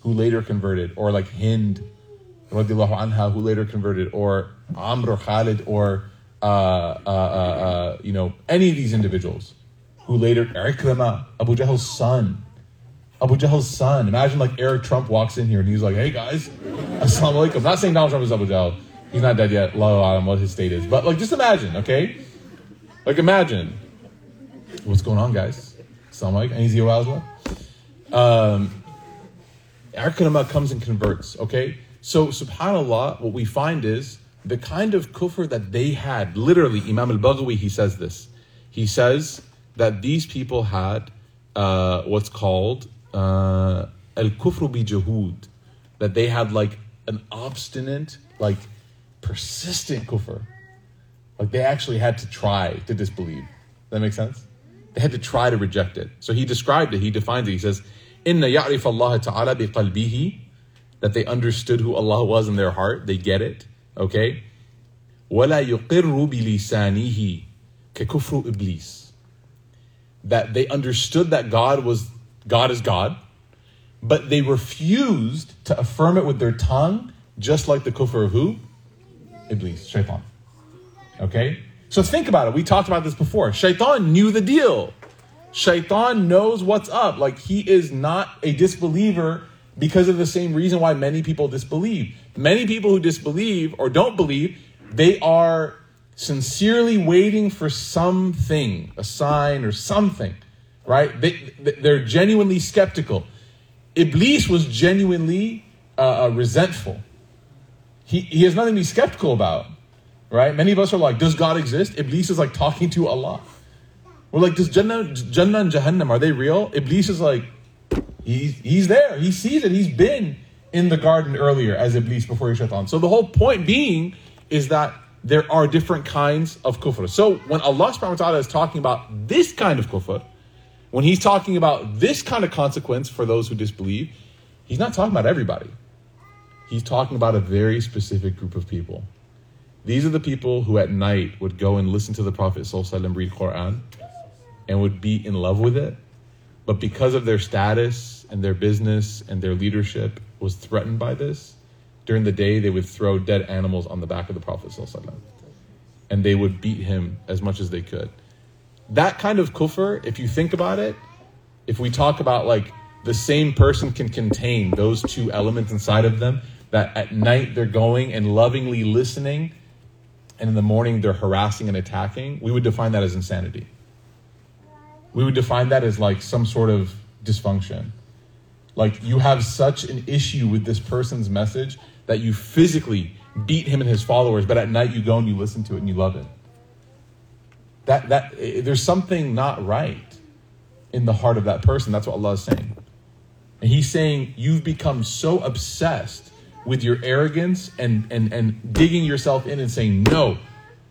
who later converted, or like Hind, radiallahu anha, who later converted, or Amr or Khalid, or uh, uh, uh, uh, you know any of these individuals who later Ikrama, Abu Jahl's son, Abu Jahl's son. Imagine like Eric Trump walks in here and he's like, "Hey guys, assalamu alaikum." Not saying Donald Trump is Abu Jahl. He's not dead yet. Allah Alam what his state is, but like just imagine, okay? Like imagine what's going on, guys. Assalamu alaikum. Any zero um, Arkanama comes and converts, okay? So, subhanAllah, what we find is the kind of kufr that they had, literally, Imam al Baghawi, he says this. He says that these people had uh, what's called uh, al kufru bi jahud, that they had like an obstinate, like persistent kufr. Like they actually had to try to disbelieve. That makes sense? They had to try to reject it. So he described it, he defines it. He says, Inna ya'rif Allah ta'ala bi qalbihi, that they understood who Allah was in their heart, they get it, okay? Wala yuqirru bi lisanihi, iblis. That they understood that God was God is God, but they refused to affirm it with their tongue, just like the kufr of who? Iblis, shaitan. Okay? So think about it. We talked about this before. Shaitan knew the deal. Shaitan knows what's up. Like he is not a disbeliever because of the same reason why many people disbelieve. Many people who disbelieve or don't believe, they are sincerely waiting for something, a sign or something, right? They, they're genuinely skeptical. Iblis was genuinely uh, uh, resentful. He, he has nothing to be skeptical about, right? Many of us are like, does God exist? Iblis is like talking to Allah. We're like, does Jannah, Jannah and Jahannam, are they real? Iblis is like, he's, he's there. He sees it. He's been in the garden earlier as Iblis before Shaitan. So the whole point being is that there are different kinds of kufr. So when Allah subhanahu wa ta'ala is talking about this kind of kufr, when he's talking about this kind of consequence for those who disbelieve, he's not talking about everybody. He's talking about a very specific group of people. These are the people who at night would go and listen to the Prophet read Quran and would be in love with it, but because of their status and their business and their leadership was threatened by this, during the day they would throw dead animals on the back of the Prophet and they would beat him as much as they could. That kind of kufr, if you think about it, if we talk about like the same person can contain those two elements inside of them, that at night they're going and lovingly listening, and in the morning they're harassing and attacking, we would define that as insanity. We would define that as like some sort of dysfunction. Like you have such an issue with this person's message that you physically beat him and his followers, but at night you go and you listen to it and you love it. That that there's something not right in the heart of that person. That's what Allah is saying. And he's saying you've become so obsessed with your arrogance and and and digging yourself in and saying no,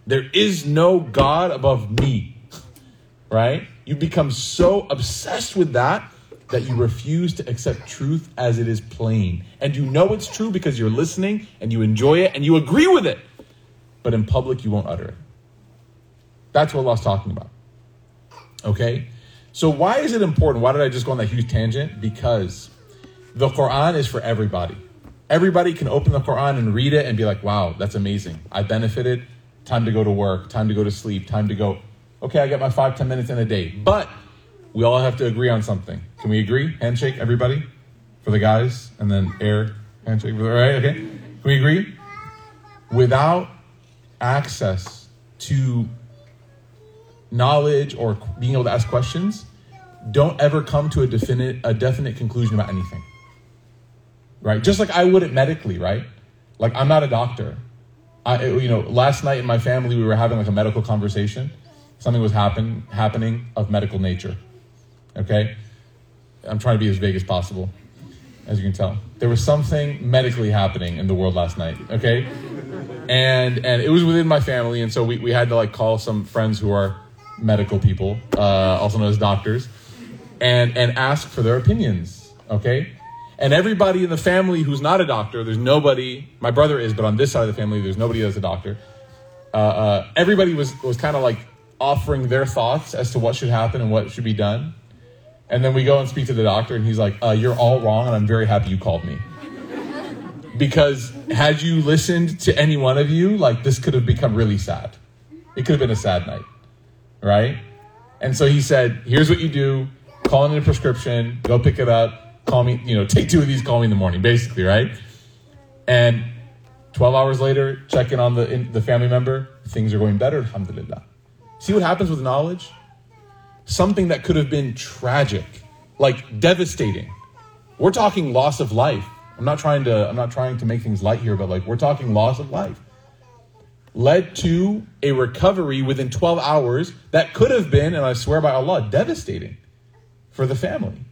there is no God above me. Right? You become so obsessed with that that you refuse to accept truth as it is plain. And you know it's true because you're listening and you enjoy it and you agree with it. But in public, you won't utter it. That's what Allah's talking about. Okay? So, why is it important? Why did I just go on that huge tangent? Because the Quran is for everybody. Everybody can open the Quran and read it and be like, wow, that's amazing. I benefited. Time to go to work, time to go to sleep, time to go. Okay, I get my five, ten minutes in a day. But we all have to agree on something. Can we agree? Handshake, everybody? For the guys, and then air handshake. All right, okay? Can we agree? Without access to knowledge or being able to ask questions, don't ever come to a definite a definite conclusion about anything. Right? Just like I wouldn't medically, right? Like I'm not a doctor. I you know, last night in my family we were having like a medical conversation. Something was happen happening of medical nature. Okay? I'm trying to be as vague as possible, as you can tell. There was something medically happening in the world last night, okay? And and it was within my family, and so we, we had to like call some friends who are medical people, uh, also known as doctors, and and ask for their opinions, okay? And everybody in the family who's not a doctor, there's nobody. My brother is, but on this side of the family, there's nobody that's a doctor. Uh, uh, everybody was was kind of like offering their thoughts as to what should happen and what should be done. And then we go and speak to the doctor, and he's like, uh, You're all wrong, and I'm very happy you called me. Because had you listened to any one of you, like this could have become really sad. It could have been a sad night, right? And so he said, Here's what you do call in a prescription, go pick it up, call me, you know, take two of these, call me in the morning, basically, right? And 12 hours later, check in on the, in, the family member, things are going better, alhamdulillah. See what happens with knowledge? something that could have been tragic, like devastating. We're talking loss of life. I'm not trying to I'm not trying to make things light here, but like we're talking loss of life. Led to a recovery within 12 hours that could have been, and I swear by Allah, devastating for the family.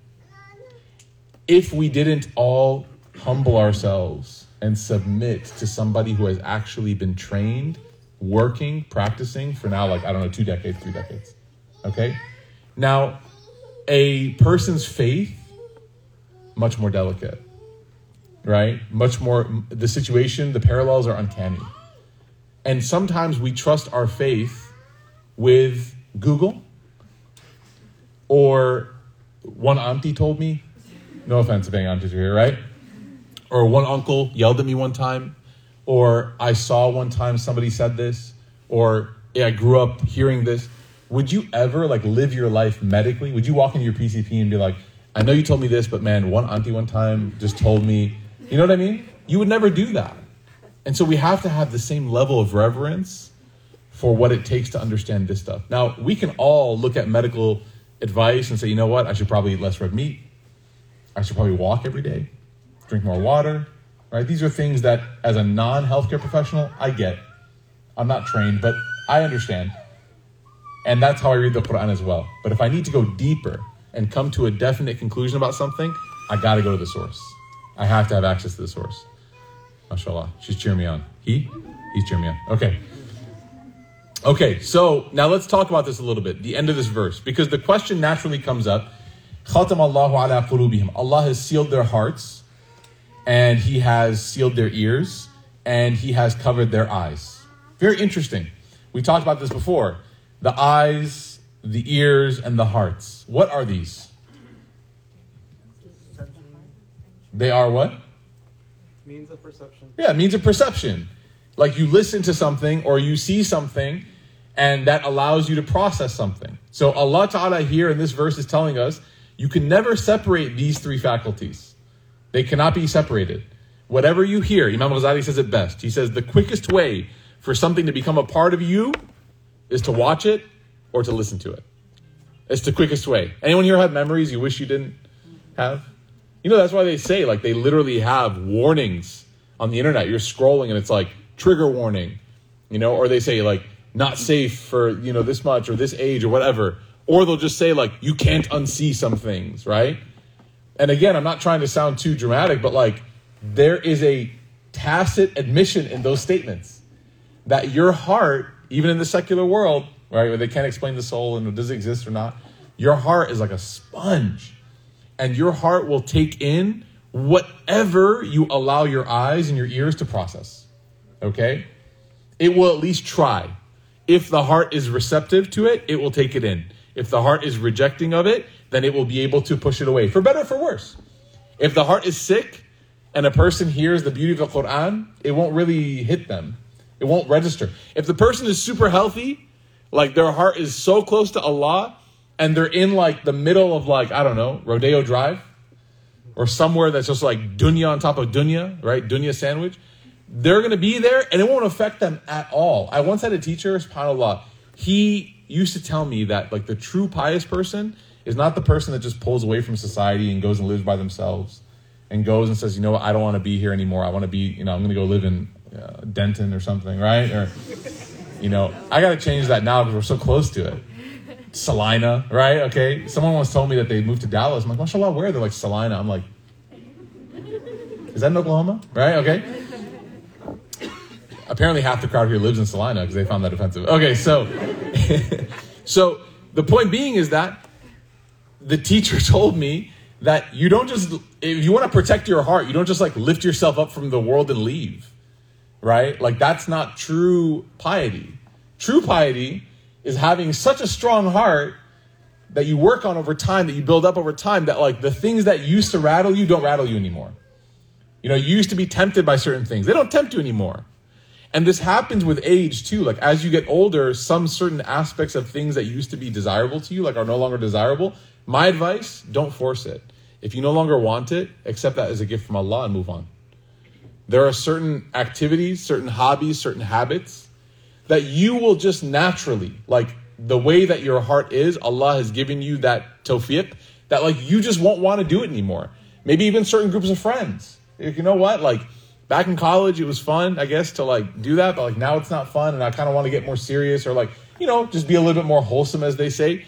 If we didn't all humble ourselves and submit to somebody who has actually been trained, working, practicing for now, like, I don't know, two decades, three decades. Okay? Now, a person's faith, much more delicate, right? Much more, the situation, the parallels are uncanny. And sometimes we trust our faith with Google or one auntie told me, no offense if any aunties are here, right? Or one uncle yelled at me one time, or I saw one time somebody said this, or yeah, I grew up hearing this would you ever like live your life medically? Would you walk into your PCP and be like, I know you told me this, but man, one auntie one time just told me, you know what I mean? You would never do that. And so we have to have the same level of reverence for what it takes to understand this stuff. Now, we can all look at medical advice and say, you know what, I should probably eat less red meat. I should probably walk every day, drink more water, right? These are things that, as a non healthcare professional, I get. I'm not trained, but I understand. And that's how I read the Quran as well. But if I need to go deeper and come to a definite conclusion about something, I got to go to the source. I have to have access to the source. MashaAllah. She's cheering me on. He? He's cheering me on. Okay. Okay, so now let's talk about this a little bit, the end of this verse, because the question naturally comes up. Allah has sealed their hearts, and He has sealed their ears, and He has covered their eyes. Very interesting. We talked about this before the eyes, the ears, and the hearts. What are these? They are what? Means of perception. Yeah, means of perception. Like you listen to something or you see something, and that allows you to process something. So Allah Ta'ala here in this verse is telling us You can never separate these three faculties. They cannot be separated. Whatever you hear, Imam Ghazali says it best. He says the quickest way for something to become a part of you is to watch it or to listen to it. It's the quickest way. Anyone here have memories you wish you didn't have? You know, that's why they say, like, they literally have warnings on the internet. You're scrolling and it's like, trigger warning, you know, or they say, like, not safe for, you know, this much or this age or whatever. Or they'll just say, like, you can't unsee some things, right? And again, I'm not trying to sound too dramatic, but like, there is a tacit admission in those statements that your heart, even in the secular world, right, where they can't explain the soul and does it exist or not, your heart is like a sponge. And your heart will take in whatever you allow your eyes and your ears to process. Okay? It will at least try. If the heart is receptive to it, it will take it in. If the heart is rejecting of it, then it will be able to push it away, for better or for worse. If the heart is sick and a person hears the beauty of the Quran, it won't really hit them. It won't register. If the person is super healthy, like their heart is so close to Allah, and they're in like the middle of like, I don't know, Rodeo Drive, or somewhere that's just like dunya on top of dunya, right? Dunya sandwich. They're gonna be there and it won't affect them at all. I once had a teacher, subhanAllah, he used to tell me that like the true pious person is not the person that just pulls away from society and goes and lives by themselves and goes and says, you know what, I don't want to be here anymore. I want to be, you know, I'm to go live in uh, Denton or something, right? Or, you know, I got to change that now because we're so close to it. Celina, right? Okay. Someone once told me that they moved to Dallas. I'm like, mashallah, where? They're like, Celina. I'm like, is that in Oklahoma? Right? Okay. Apparently, half the crowd here lives in Celina because they found that offensive. Okay, so, so the point being is that the teacher told me that you don't just if you want to protect your heart, you don't just like lift yourself up from the world and leave. Right? Like that's not true piety. True piety is having such a strong heart that you work on over time, that you build up over time, that like the things that used to rattle you don't rattle you anymore. You know, you used to be tempted by certain things. They don't tempt you anymore. And this happens with age too. Like as you get older, some certain aspects of things that used to be desirable to you, like are no longer desirable. My advice, don't force it. If you no longer want it, accept that as a gift from Allah and move on. There are certain activities, certain hobbies, certain habits that you will just naturally, like the way that your heart is, Allah has given you that tawfiq, that like you just won't want to do it anymore. Maybe even certain groups of friends. You know what? Like back in college, it was fun, I guess, to like do that, but like now it's not fun and I kind of want to get more serious or like, you know, just be a little bit more wholesome, as they say.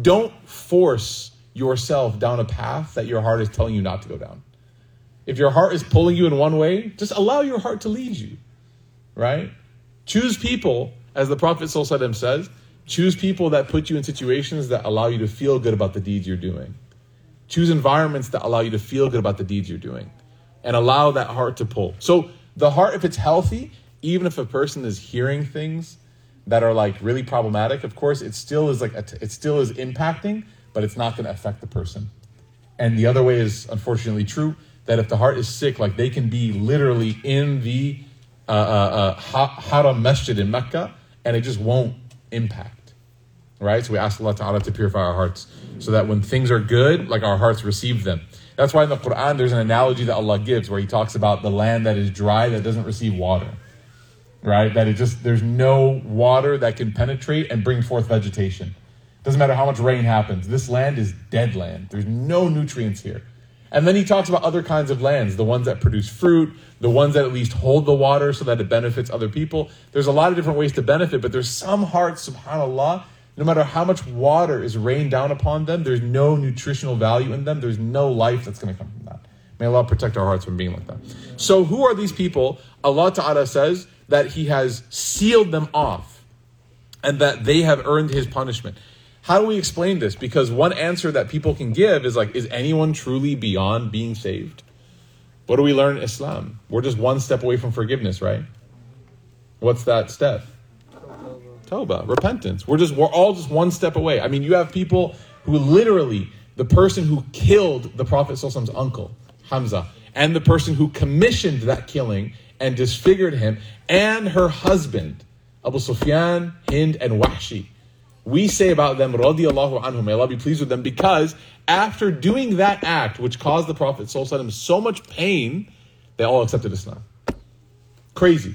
Don't force yourself down a path that your heart is telling you not to go down. If your heart is pulling you in one way, just allow your heart to lead you, right? Choose people, as the Prophet ﷺ says, choose people that put you in situations that allow you to feel good about the deeds you're doing. Choose environments that allow you to feel good about the deeds you're doing and allow that heart to pull. So, the heart, if it's healthy, even if a person is hearing things that are like really problematic, of course, it still is like, it still is impacting, but it's not going to affect the person. And the other way is unfortunately true that if the heart is sick, like they can be literally in the uh, uh, uh, Haram Masjid in Mecca and it just won't impact. Right? So we ask Allah Ta'ala to purify our hearts so that when things are good, like our hearts receive them. That's why in the Quran there's an analogy that Allah gives where He talks about the land that is dry that doesn't receive water. Right? That it just, there's no water that can penetrate and bring forth vegetation. Doesn't matter how much rain happens. This land is dead land. There's no nutrients here. And then he talks about other kinds of lands, the ones that produce fruit, the ones that at least hold the water so that it benefits other people. There's a lot of different ways to benefit, but there's some hearts, subhanAllah, no matter how much water is rained down upon them, there's no nutritional value in them. There's no life that's going to come from that. May Allah protect our hearts from being like that. So, who are these people? Allah Ta'ala says that He has sealed them off and that they have earned His punishment. How do we explain this? Because one answer that people can give is like, is anyone truly beyond being saved? What do we learn in Islam? We're just one step away from forgiveness, right? What's that step? Toba, repentance. We're just we're all just one step away. I mean, you have people who literally the person who killed the Prophet Prophet's uncle, Hamza, and the person who commissioned that killing and disfigured him, and her husband, Abu Sufyan, Hind, and Wahshi We say about them, radiallahu anhum, may Allah be pleased with them, because after doing that act, which caused the Prophet so much pain, they all accepted Islam. Crazy,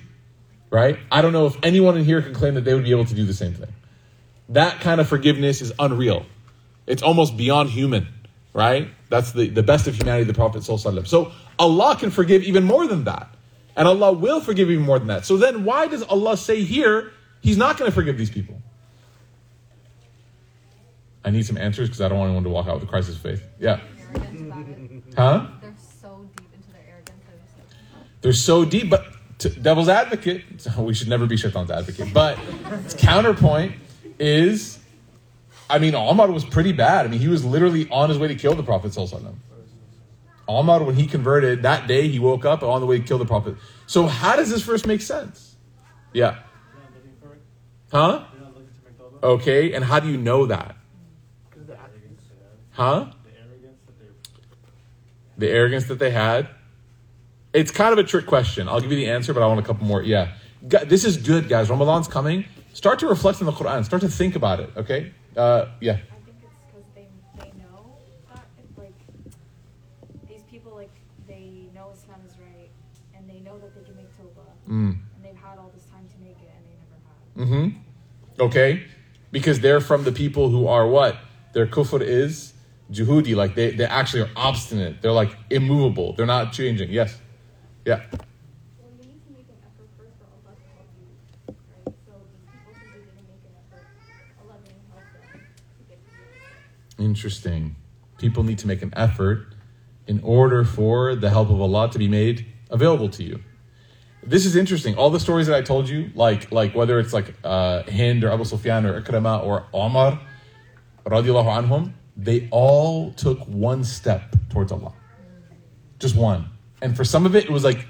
right? I don't know if anyone in here can claim that they would be able to do the same thing. That kind of forgiveness is unreal. It's almost beyond human, right? That's the, the best of humanity, the Prophet. So Allah can forgive even more than that. And Allah will forgive even more than that. So then why does Allah say here, He's not going to forgive these people? I need some answers because I don't want anyone to walk out with a crisis of faith. Yeah. arrogance about it. Huh? They're so deep into their arrogance. I was like, They're so deep, but to devil's advocate, so we should never be shaitan's advocate. But its counterpoint is, I mean, Omar was pretty bad. I mean, he was literally on his way to kill the Prophet. Sallallahu Omar, when he converted, that day he woke up on the way to kill the Prophet. So, how does this verse make sense? Yeah. Huh? Okay, and how do you know that? Huh? The arrogance that they had. It's kind of a trick question. I'll give you the answer, but I want a couple more. Yeah. This is good, guys. Ramadan's coming. Start to reflect on the Quran. Start to think about it, okay? Uh, yeah. I think it's because they they know like these people like they know Islam is right and they know that they can make tawbah Mm. and they've had all this time to make it and they never have. Mm-hmm. Okay? Because they're from the people who are what? Their kufr is juhudi. Like they, they actually are obstinate. They're like immovable. They're not changing. Yes. Yeah. Well, you need to make an effort first for Allah to help you, right? So these people who didn't make an effort, Allah didn't help them to get to you. Interesting. People need to make an effort in order for the help of Allah to be made available to you. This is interesting. All the stories that I told you, like like whether it's like uh, Hind or Abu Sufyan or Ikrama or Omar, radiallahu anhum, they all took one step towards Allah. Just one. And for some of it, it was like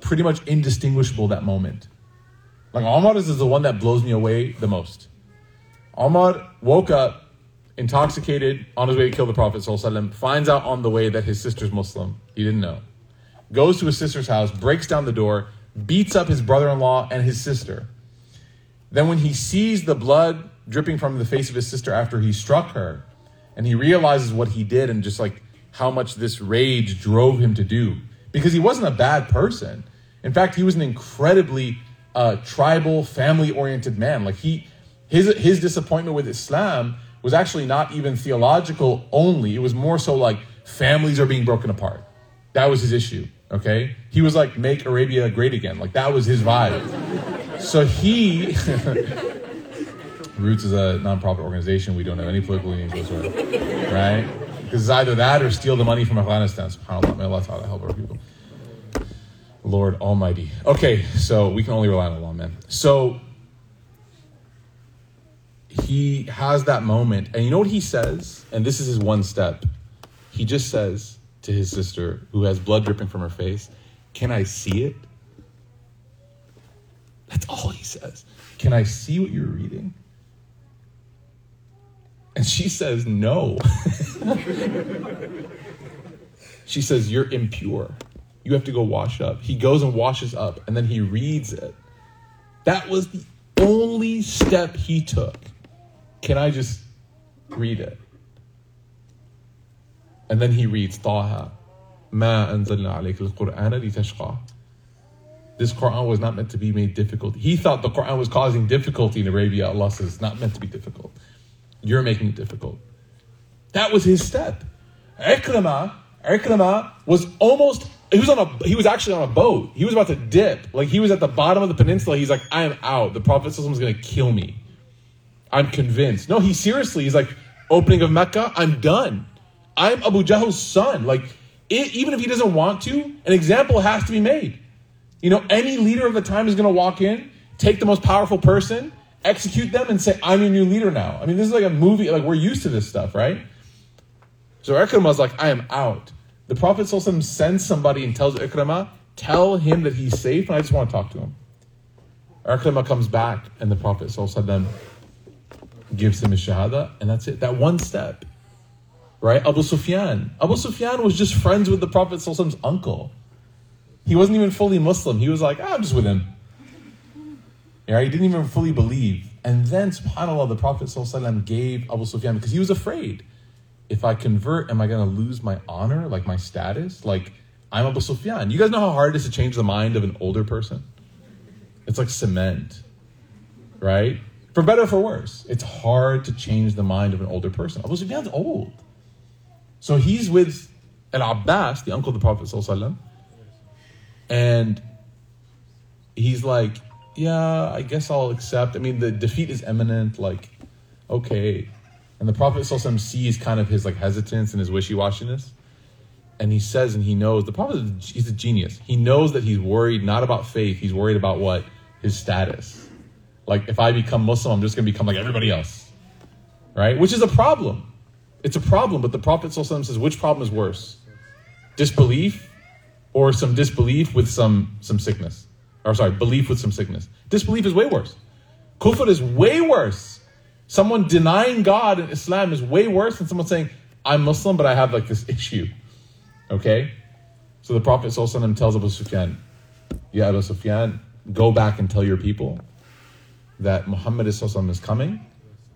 pretty much indistinguishable that moment. Like Omar is the one that blows me away the most. Omar woke up intoxicated on his way to kill the Prophet, ﷺ, finds out on the way that his sister's Muslim. He didn't know. Goes to his sister's house, breaks down the door, beats up his brother in law and his sister. Then, when he sees the blood dripping from the face of his sister after he struck her, and he realizes what he did and just like how much this rage drove him to do, because he wasn't a bad person. In fact, he was an incredibly uh, tribal, family-oriented man. Like he, his his disappointment with Islam was actually not even theological only. It was more so like families are being broken apart. That was his issue. Okay, he was like make Arabia great again. Like that was his vibe. So he. Roots is a nonprofit organization. We don't have any political leanings whatsoever, right? Because it's either that or steal the money from Afghanistan. SubhanAllah, may Allah Ta'ala help our people. Lord Almighty. Okay, so we can only rely on Allah, man. So he has that moment, and you know what he says? And this is his one step. He just says to his sister, who has blood dripping from her face, Can I see it? That's all he says. Can I see what you're reading? And she says, No. she says, You're impure. You have to go wash up. He goes and washes up, and then he reads it. That was the only step he took. Can I just read it? And then he reads Taha. ما أنزلنا عليك القرآن لتشقى. This Quran was not meant to be made difficult. He thought the Quran was causing difficulty in Arabia. Allah says it's not meant to be difficult. You're making it difficult. That was his step. Ikrama, Ikrama was almost he was on a he was actually on a boat. He was about to dip. Like he was at the bottom of the peninsula. He's like, I am out. The Prophet is gonna kill me. I'm convinced. No, he seriously, he's like, opening of Mecca, I'm done. I'm Abu Jahl's son. Like, it, even if he doesn't want to, an example has to be made. You know, any leader of the time is going to walk in, take the most powerful person, execute them, and say, I'm your new leader now. I mean, this is like a movie. Like, we're used to this stuff, right? So Ikramah like, I am out. The Prophet ﷺ sends somebody and tells Ikramah, tell him that he's safe, and I just want to talk to him. Ikramah comes back, and the Prophet ﷺ gives him his shahada, and that's it. That one step. Right? Abu Sufyan. Abu Sufyan was just friends with the Prophet ﷺ's uncle. He wasn't even fully Muslim. He was like, ah, I'm just with him. Yeah, he didn't even fully believe. And then, subhanAllah, the Prophet ﷺ gave Abu Sufyan because he was afraid. If I convert, am I going to lose my honor, like my status? Like, I'm Abu Sufyan. You guys know how hard it is to change the mind of an older person? It's like cement, right? For better or for worse, it's hard to change the mind of an older person. Abu Sufyan's old. So he's with Al Abbas, the uncle of the Prophet, and he's like, Yeah, I guess I'll accept. I mean, the defeat is imminent, like, okay. And the Prophet ﷺ sees kind of his like hesitance and his wishy-washiness. And he says and he knows the Prophet he's a genius. He knows that he's worried not about faith, he's worried about what? His status. Like if I become Muslim, I'm just gonna become like everybody else. Right? Which is a problem. It's a problem, but the Prophet ﷺ says, which problem is worse? Disbelief or some disbelief with some some sickness? Or sorry, belief with some sickness. Disbelief is way worse. Kufr is way worse. Someone denying God in Islam is way worse than someone saying, I'm Muslim, but I have like this issue. Okay? So the Prophet ﷺ tells Abu Sufyan, Ya Abu Sufyan, go back and tell your people that Muhammad is coming,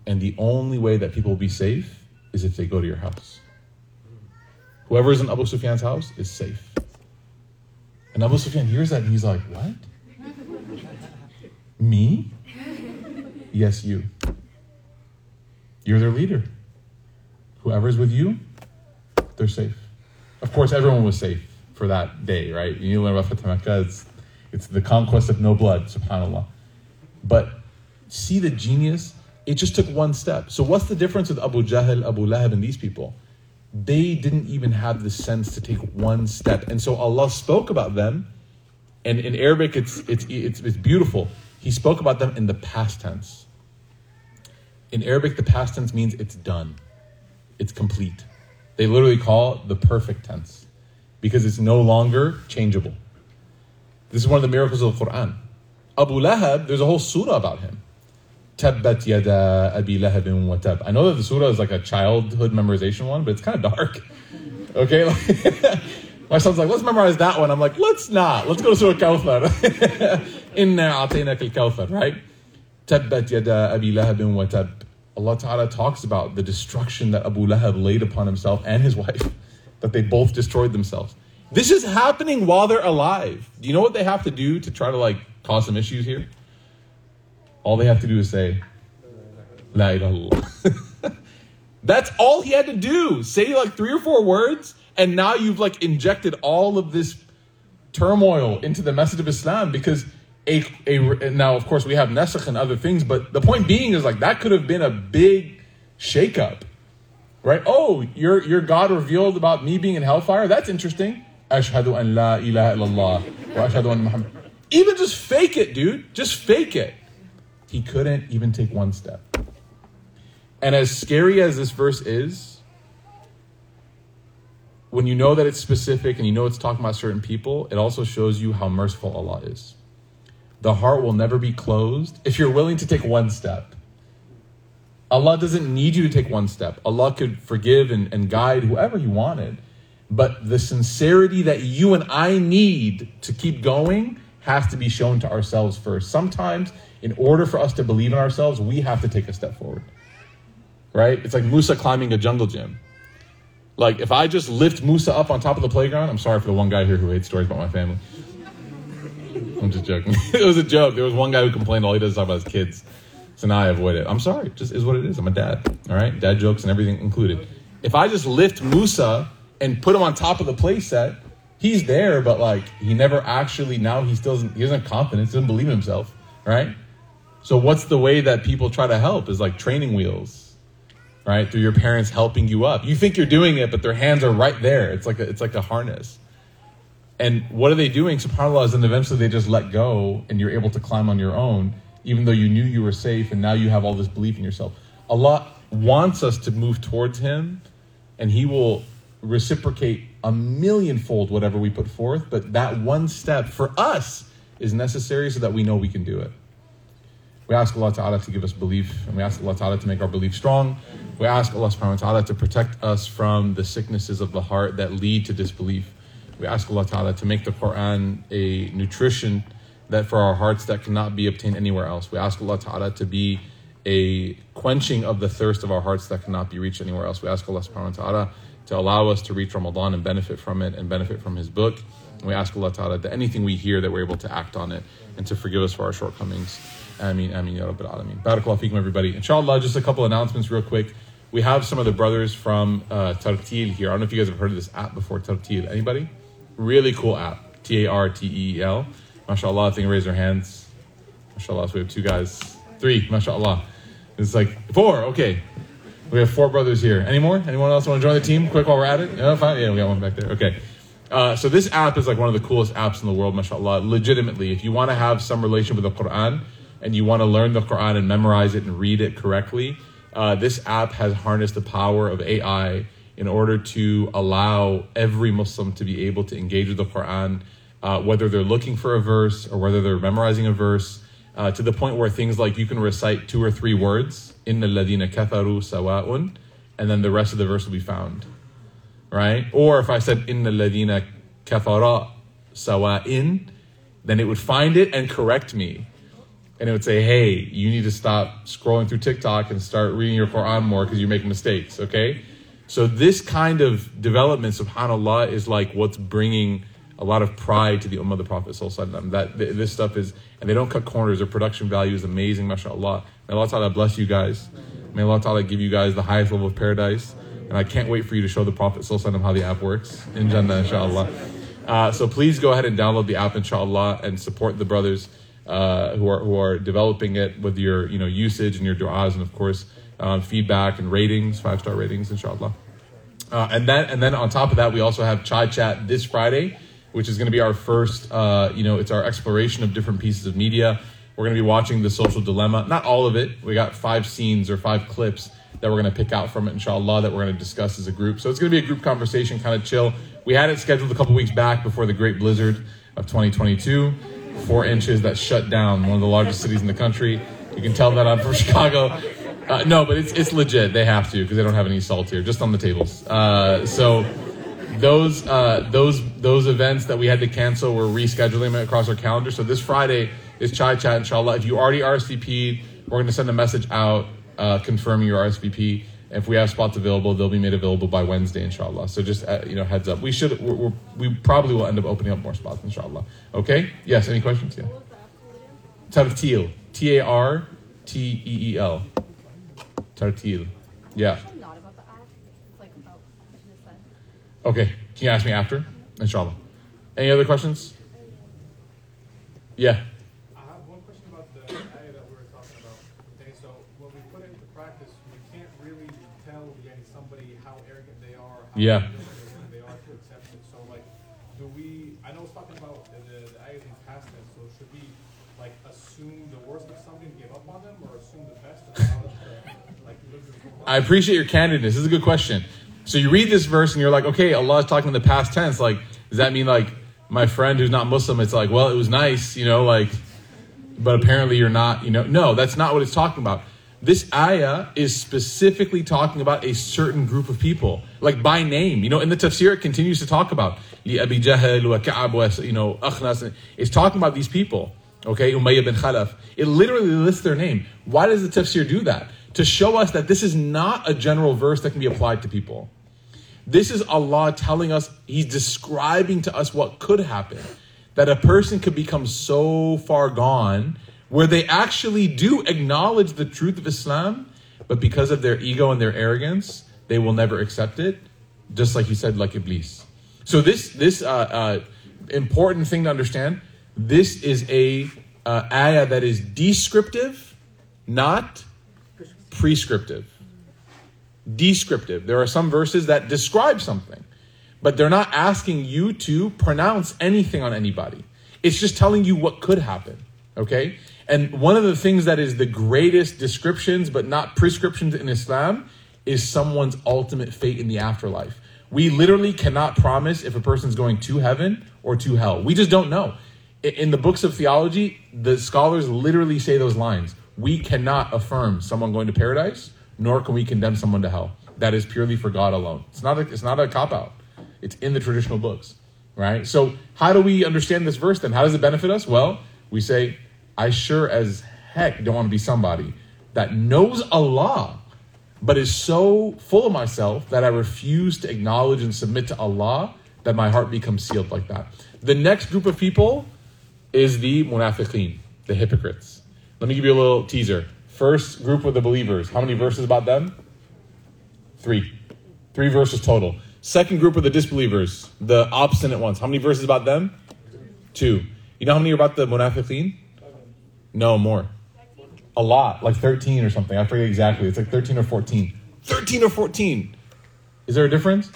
and the only way that people will be safe is if they go to your house. Whoever is in Abu Sufyan's house is safe. And Abu Sufyan hears that and he's like, What? Me? Yes, you. You're their leader. Whoever's with you, they're safe. Of course, everyone was safe for that day, right? You learn about Fatah Makkah, it's, it's the conquest of no blood, subhanAllah. But see the genius? It just took one step. So, what's the difference with Abu Jahl, Abu Lahab, and these people? They didn't even have the sense to take one step. And so, Allah spoke about them, and in Arabic, it's, it's, it's, it's beautiful. He spoke about them in the past tense. In Arabic, the past tense means it's done, it's complete. They literally call it the perfect tense because it's no longer changeable. This is one of the miracles of the Quran. Abu Lahab, there's a whole surah about him. Tabbat yada abi wa tab. I know that the surah is like a childhood memorization one, but it's kind of dark. Okay? My son's like, let's memorize that one. I'm like, let's not. Let's go to Surah Kawthar. Inna ataynak al-Kawthar, right? Tabbat yada abi lahabin wa. Allah Ta'ala talks about the destruction that Abu Lahab laid upon himself and his wife, that they both destroyed themselves. This is happening while they're alive. Do you know what they have to do to try to like cause some issues here? All they have to do is say, La ilaha That's all he had to do. Say like three or four words, and now you've like injected all of this turmoil into the message of Islam because a, a now of course we have naskh and other things, but the point being is like that could have been a big shakeup, right? Oh, your your God revealed about me being in hellfire. That's interesting. Ashhadu an la ilaha illallah wa ashhadu an Muhammad. Even just fake it, dude. Just fake it. He couldn't even take one step. And as scary as this verse is, when you know that it's specific and you know it's talking about certain people, it also shows you how merciful Allah is. The heart will never be closed if you're willing to take one step. Allah doesn't need you to take one step. Allah could forgive and, and guide whoever He wanted. But the sincerity that you and I need to keep going has to be shown to ourselves first. Sometimes, in order for us to believe in ourselves, we have to take a step forward. Right? It's like Musa climbing a jungle gym. Like, if I just lift Musa up on top of the playground, I'm sorry for the one guy here who hates stories about my family. I'm just joking. it was a joke. There was one guy who complained all he does is talk about his kids. So now I avoid it. I'm sorry. It just is what it is. I'm a dad. All right? Dad jokes and everything included. If I just lift Musa and put him on top of the play set, he's there, but like he never actually now he still doesn't he doesn't have confidence, doesn't believe in himself, right? So what's the way that people try to help is like training wheels, right? Through your parents helping you up. You think you're doing it, but their hands are right there. It's like a, it's like a harness. And what are they doing? SubhanAllah is then eventually they just let go and you're able to climb on your own, even though you knew you were safe and now you have all this belief in yourself. Allah wants us to move towards Him and He will reciprocate a millionfold whatever we put forth, but that one step for us is necessary so that we know we can do it. We ask Allah Ta'ala to give us belief, and we ask Allah Ta'ala to make our belief strong. We ask Allah subhanahu wa ta'ala to protect us from the sicknesses of the heart that lead to disbelief. We ask Allah Ta'ala to make the Quran a nutrition that for our hearts that cannot be obtained anywhere else. We ask Allah Ta'ala to be a quenching of the thirst of our hearts that cannot be reached anywhere else. We ask Allah subhanahu wa ta'ala to allow us to reach Ramadan and benefit from it and benefit from His book. And we ask Allah ta'ala that anything we hear that we're able to act on it and to forgive us for our shortcomings. Ameen, ameen, ya Rabbil Alameen. Barakallahu feekum, everybody. Inshallah, just a couple announcements real quick. We have some of the brothers from uh, Tarteel here. I don't know if you guys have heard of this app before, Tarteel. Anybody? Really cool app. T A R T E E L. MashaAllah, I think raise their hands. MashaAllah, so we have two guys. Three, MashaAllah. It's like four, okay. We have four brothers here. Any more? Anyone else want to join the team? Quick while we're at it? Yeah, fine. Yeah, we got one back there. Okay. Uh, so this app is like one of the coolest apps in the world, mashallah. Legitimately, if you want to have some relation with the Quran and you want to learn the Quran and memorize it and read it correctly, uh, this app has harnessed the power of AI in order to allow every Muslim to be able to engage with the Quran, uh, whether they're looking for a verse or whether they're memorizing a verse, uh, to the point where things like you can recite two or three words, in the ladina katharu sawa'un, and then the rest of the verse will be found. Right? Or if I said in the ladina kathara sawa'in, then it would find it and correct me and it would say, "Hey, you need to stop scrolling through TikTok and start reading your Quran more because you're making mistakes." Okay, so this kind of development, Subhanallah, is like what's bringing a lot of pride to the Ummah of the Prophet Sallallahu That this stuff is, and they don't cut corners. Their production value is amazing, mashallah. May Allah Taala bless you guys. May Allah Taala give you guys the highest level of paradise. And I can't wait for you to show the Prophet Sallallahu how the app works in Jannah, inshallah. Uh, so please go ahead and download the app, inshallah, and support the brothers uh, who are who are developing it with your you know usage and your du'as and of course feedback and ratings, five star ratings, inshallah. Uh, and then and then on top of that, we also have Chai Chat this Friday, which is going to be our first. Uh, you know, it's our exploration of different pieces of media. We're going to be watching the social dilemma, not all of it. We got five scenes or five clips that we're going to pick out from it, inshallah, that we're going to discuss as a group. So it's going to be a group conversation, kind of chill. We had it scheduled a couple weeks back before the great blizzard of 2022 four inches that shut down one of the largest cities in the country. You can tell that I'm from Chicago. Uh, no, but it's, it's legit. They have to because they don't have any salt here, just on the tables. Uh, so those uh, those those events that we had to cancel, we're rescheduling them across our calendar. So this Friday is Chai Chat, inshallah. If you already RSVP'd, we're going to send a message out uh, confirming your RSVP. If we have spots available, they'll be made available by Wednesday, inshallah. So just uh, you know, heads up. We should, we're, we're, we probably will end up opening up more spots, inshallah. Okay? Yes. Any questions? Yeah. Tarteel. T A R T E E L. Tarteel. Yeah. Actually not about the app. It's like about business side. Okay. Can you ask me after? Inshallah. Any other questions? Yeah. I have one question about the ayah that we were talking about. Okay, so when we put it into practice, we can't really tell yani, somebody how arrogant they are, Yeah. arrogant they are to accept it. So, like, do we? I know it's talking about the, the, the ayah in past tense. So, should we like assume the worst of something, give up on them, or assume the best and allow them to like live their full life? I appreciate your candidness. This is a good question. So you read this verse and you're like, okay, Allah is talking in the past tense. Like, does that mean like my friend who's not Muslim? It's like, well, it was nice, you know, like, but apparently you're not, you know. No, that's not what it's talking about. This ayah is specifically talking about a certain group of people, like by name. You know, in the tafsir, it continues to talk about Abi Jahl wa Ka'ab you know. It's talking about these people. Okay, Umayyah bin Khalaf. It literally lists their name. Why does the tafsir do that? To show us that this is not a general verse that can be applied to people. This is Allah telling us, He's describing to us what could happen. That a person could become so far gone where they actually do acknowledge the truth of Islam, but because of their ego and their arrogance, they will never accept it, just like you said, like Iblis. So, this, this uh, uh, important thing to understand this is a uh, ayah that is descriptive, not prescriptive descriptive. There are some verses that describe something, but they're not asking you to pronounce anything on anybody. It's just telling you what could happen. Okay? And one of the things that is the greatest descriptions, but not prescriptions in Islam, is someone's ultimate fate in the afterlife. We literally cannot promise if a person's going to heaven or to hell. We just don't know. In the books of theology, the scholars literally say those lines. We cannot affirm someone going to paradise nor can we condemn someone to hell. That is purely for God alone. It's not a, it's not a cop out. It's in the traditional books, right? So how do we understand this verse then? How does it benefit us? Well, we say, I sure as heck don't want to be somebody that knows Allah, but is so full of myself that I refuse to acknowledge and submit to Allah that my heart becomes sealed like that. The next group of people is the munafiqeen, the hypocrites. Let me give you a little teaser. First group of the believers. How many verses about them? Three. Three verses total. Second group of the disbelievers, the obstinate ones. How many verses about them? Two. You know how many are about the munafiqeen? No, more. A lot, like 13 or something. I forget exactly. It's like 13 or 14. 13 or 14. Is there a difference?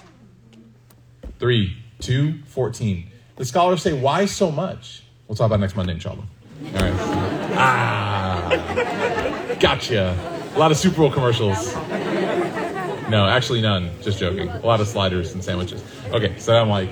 Three, two, 14. The scholars say, why so much? We'll talk about next Monday, inshallah. All right. Ah, gotcha. A lot of Super Bowl commercials. No, actually none. Just joking. A lot of sliders and sandwiches. Okay, so I'm like,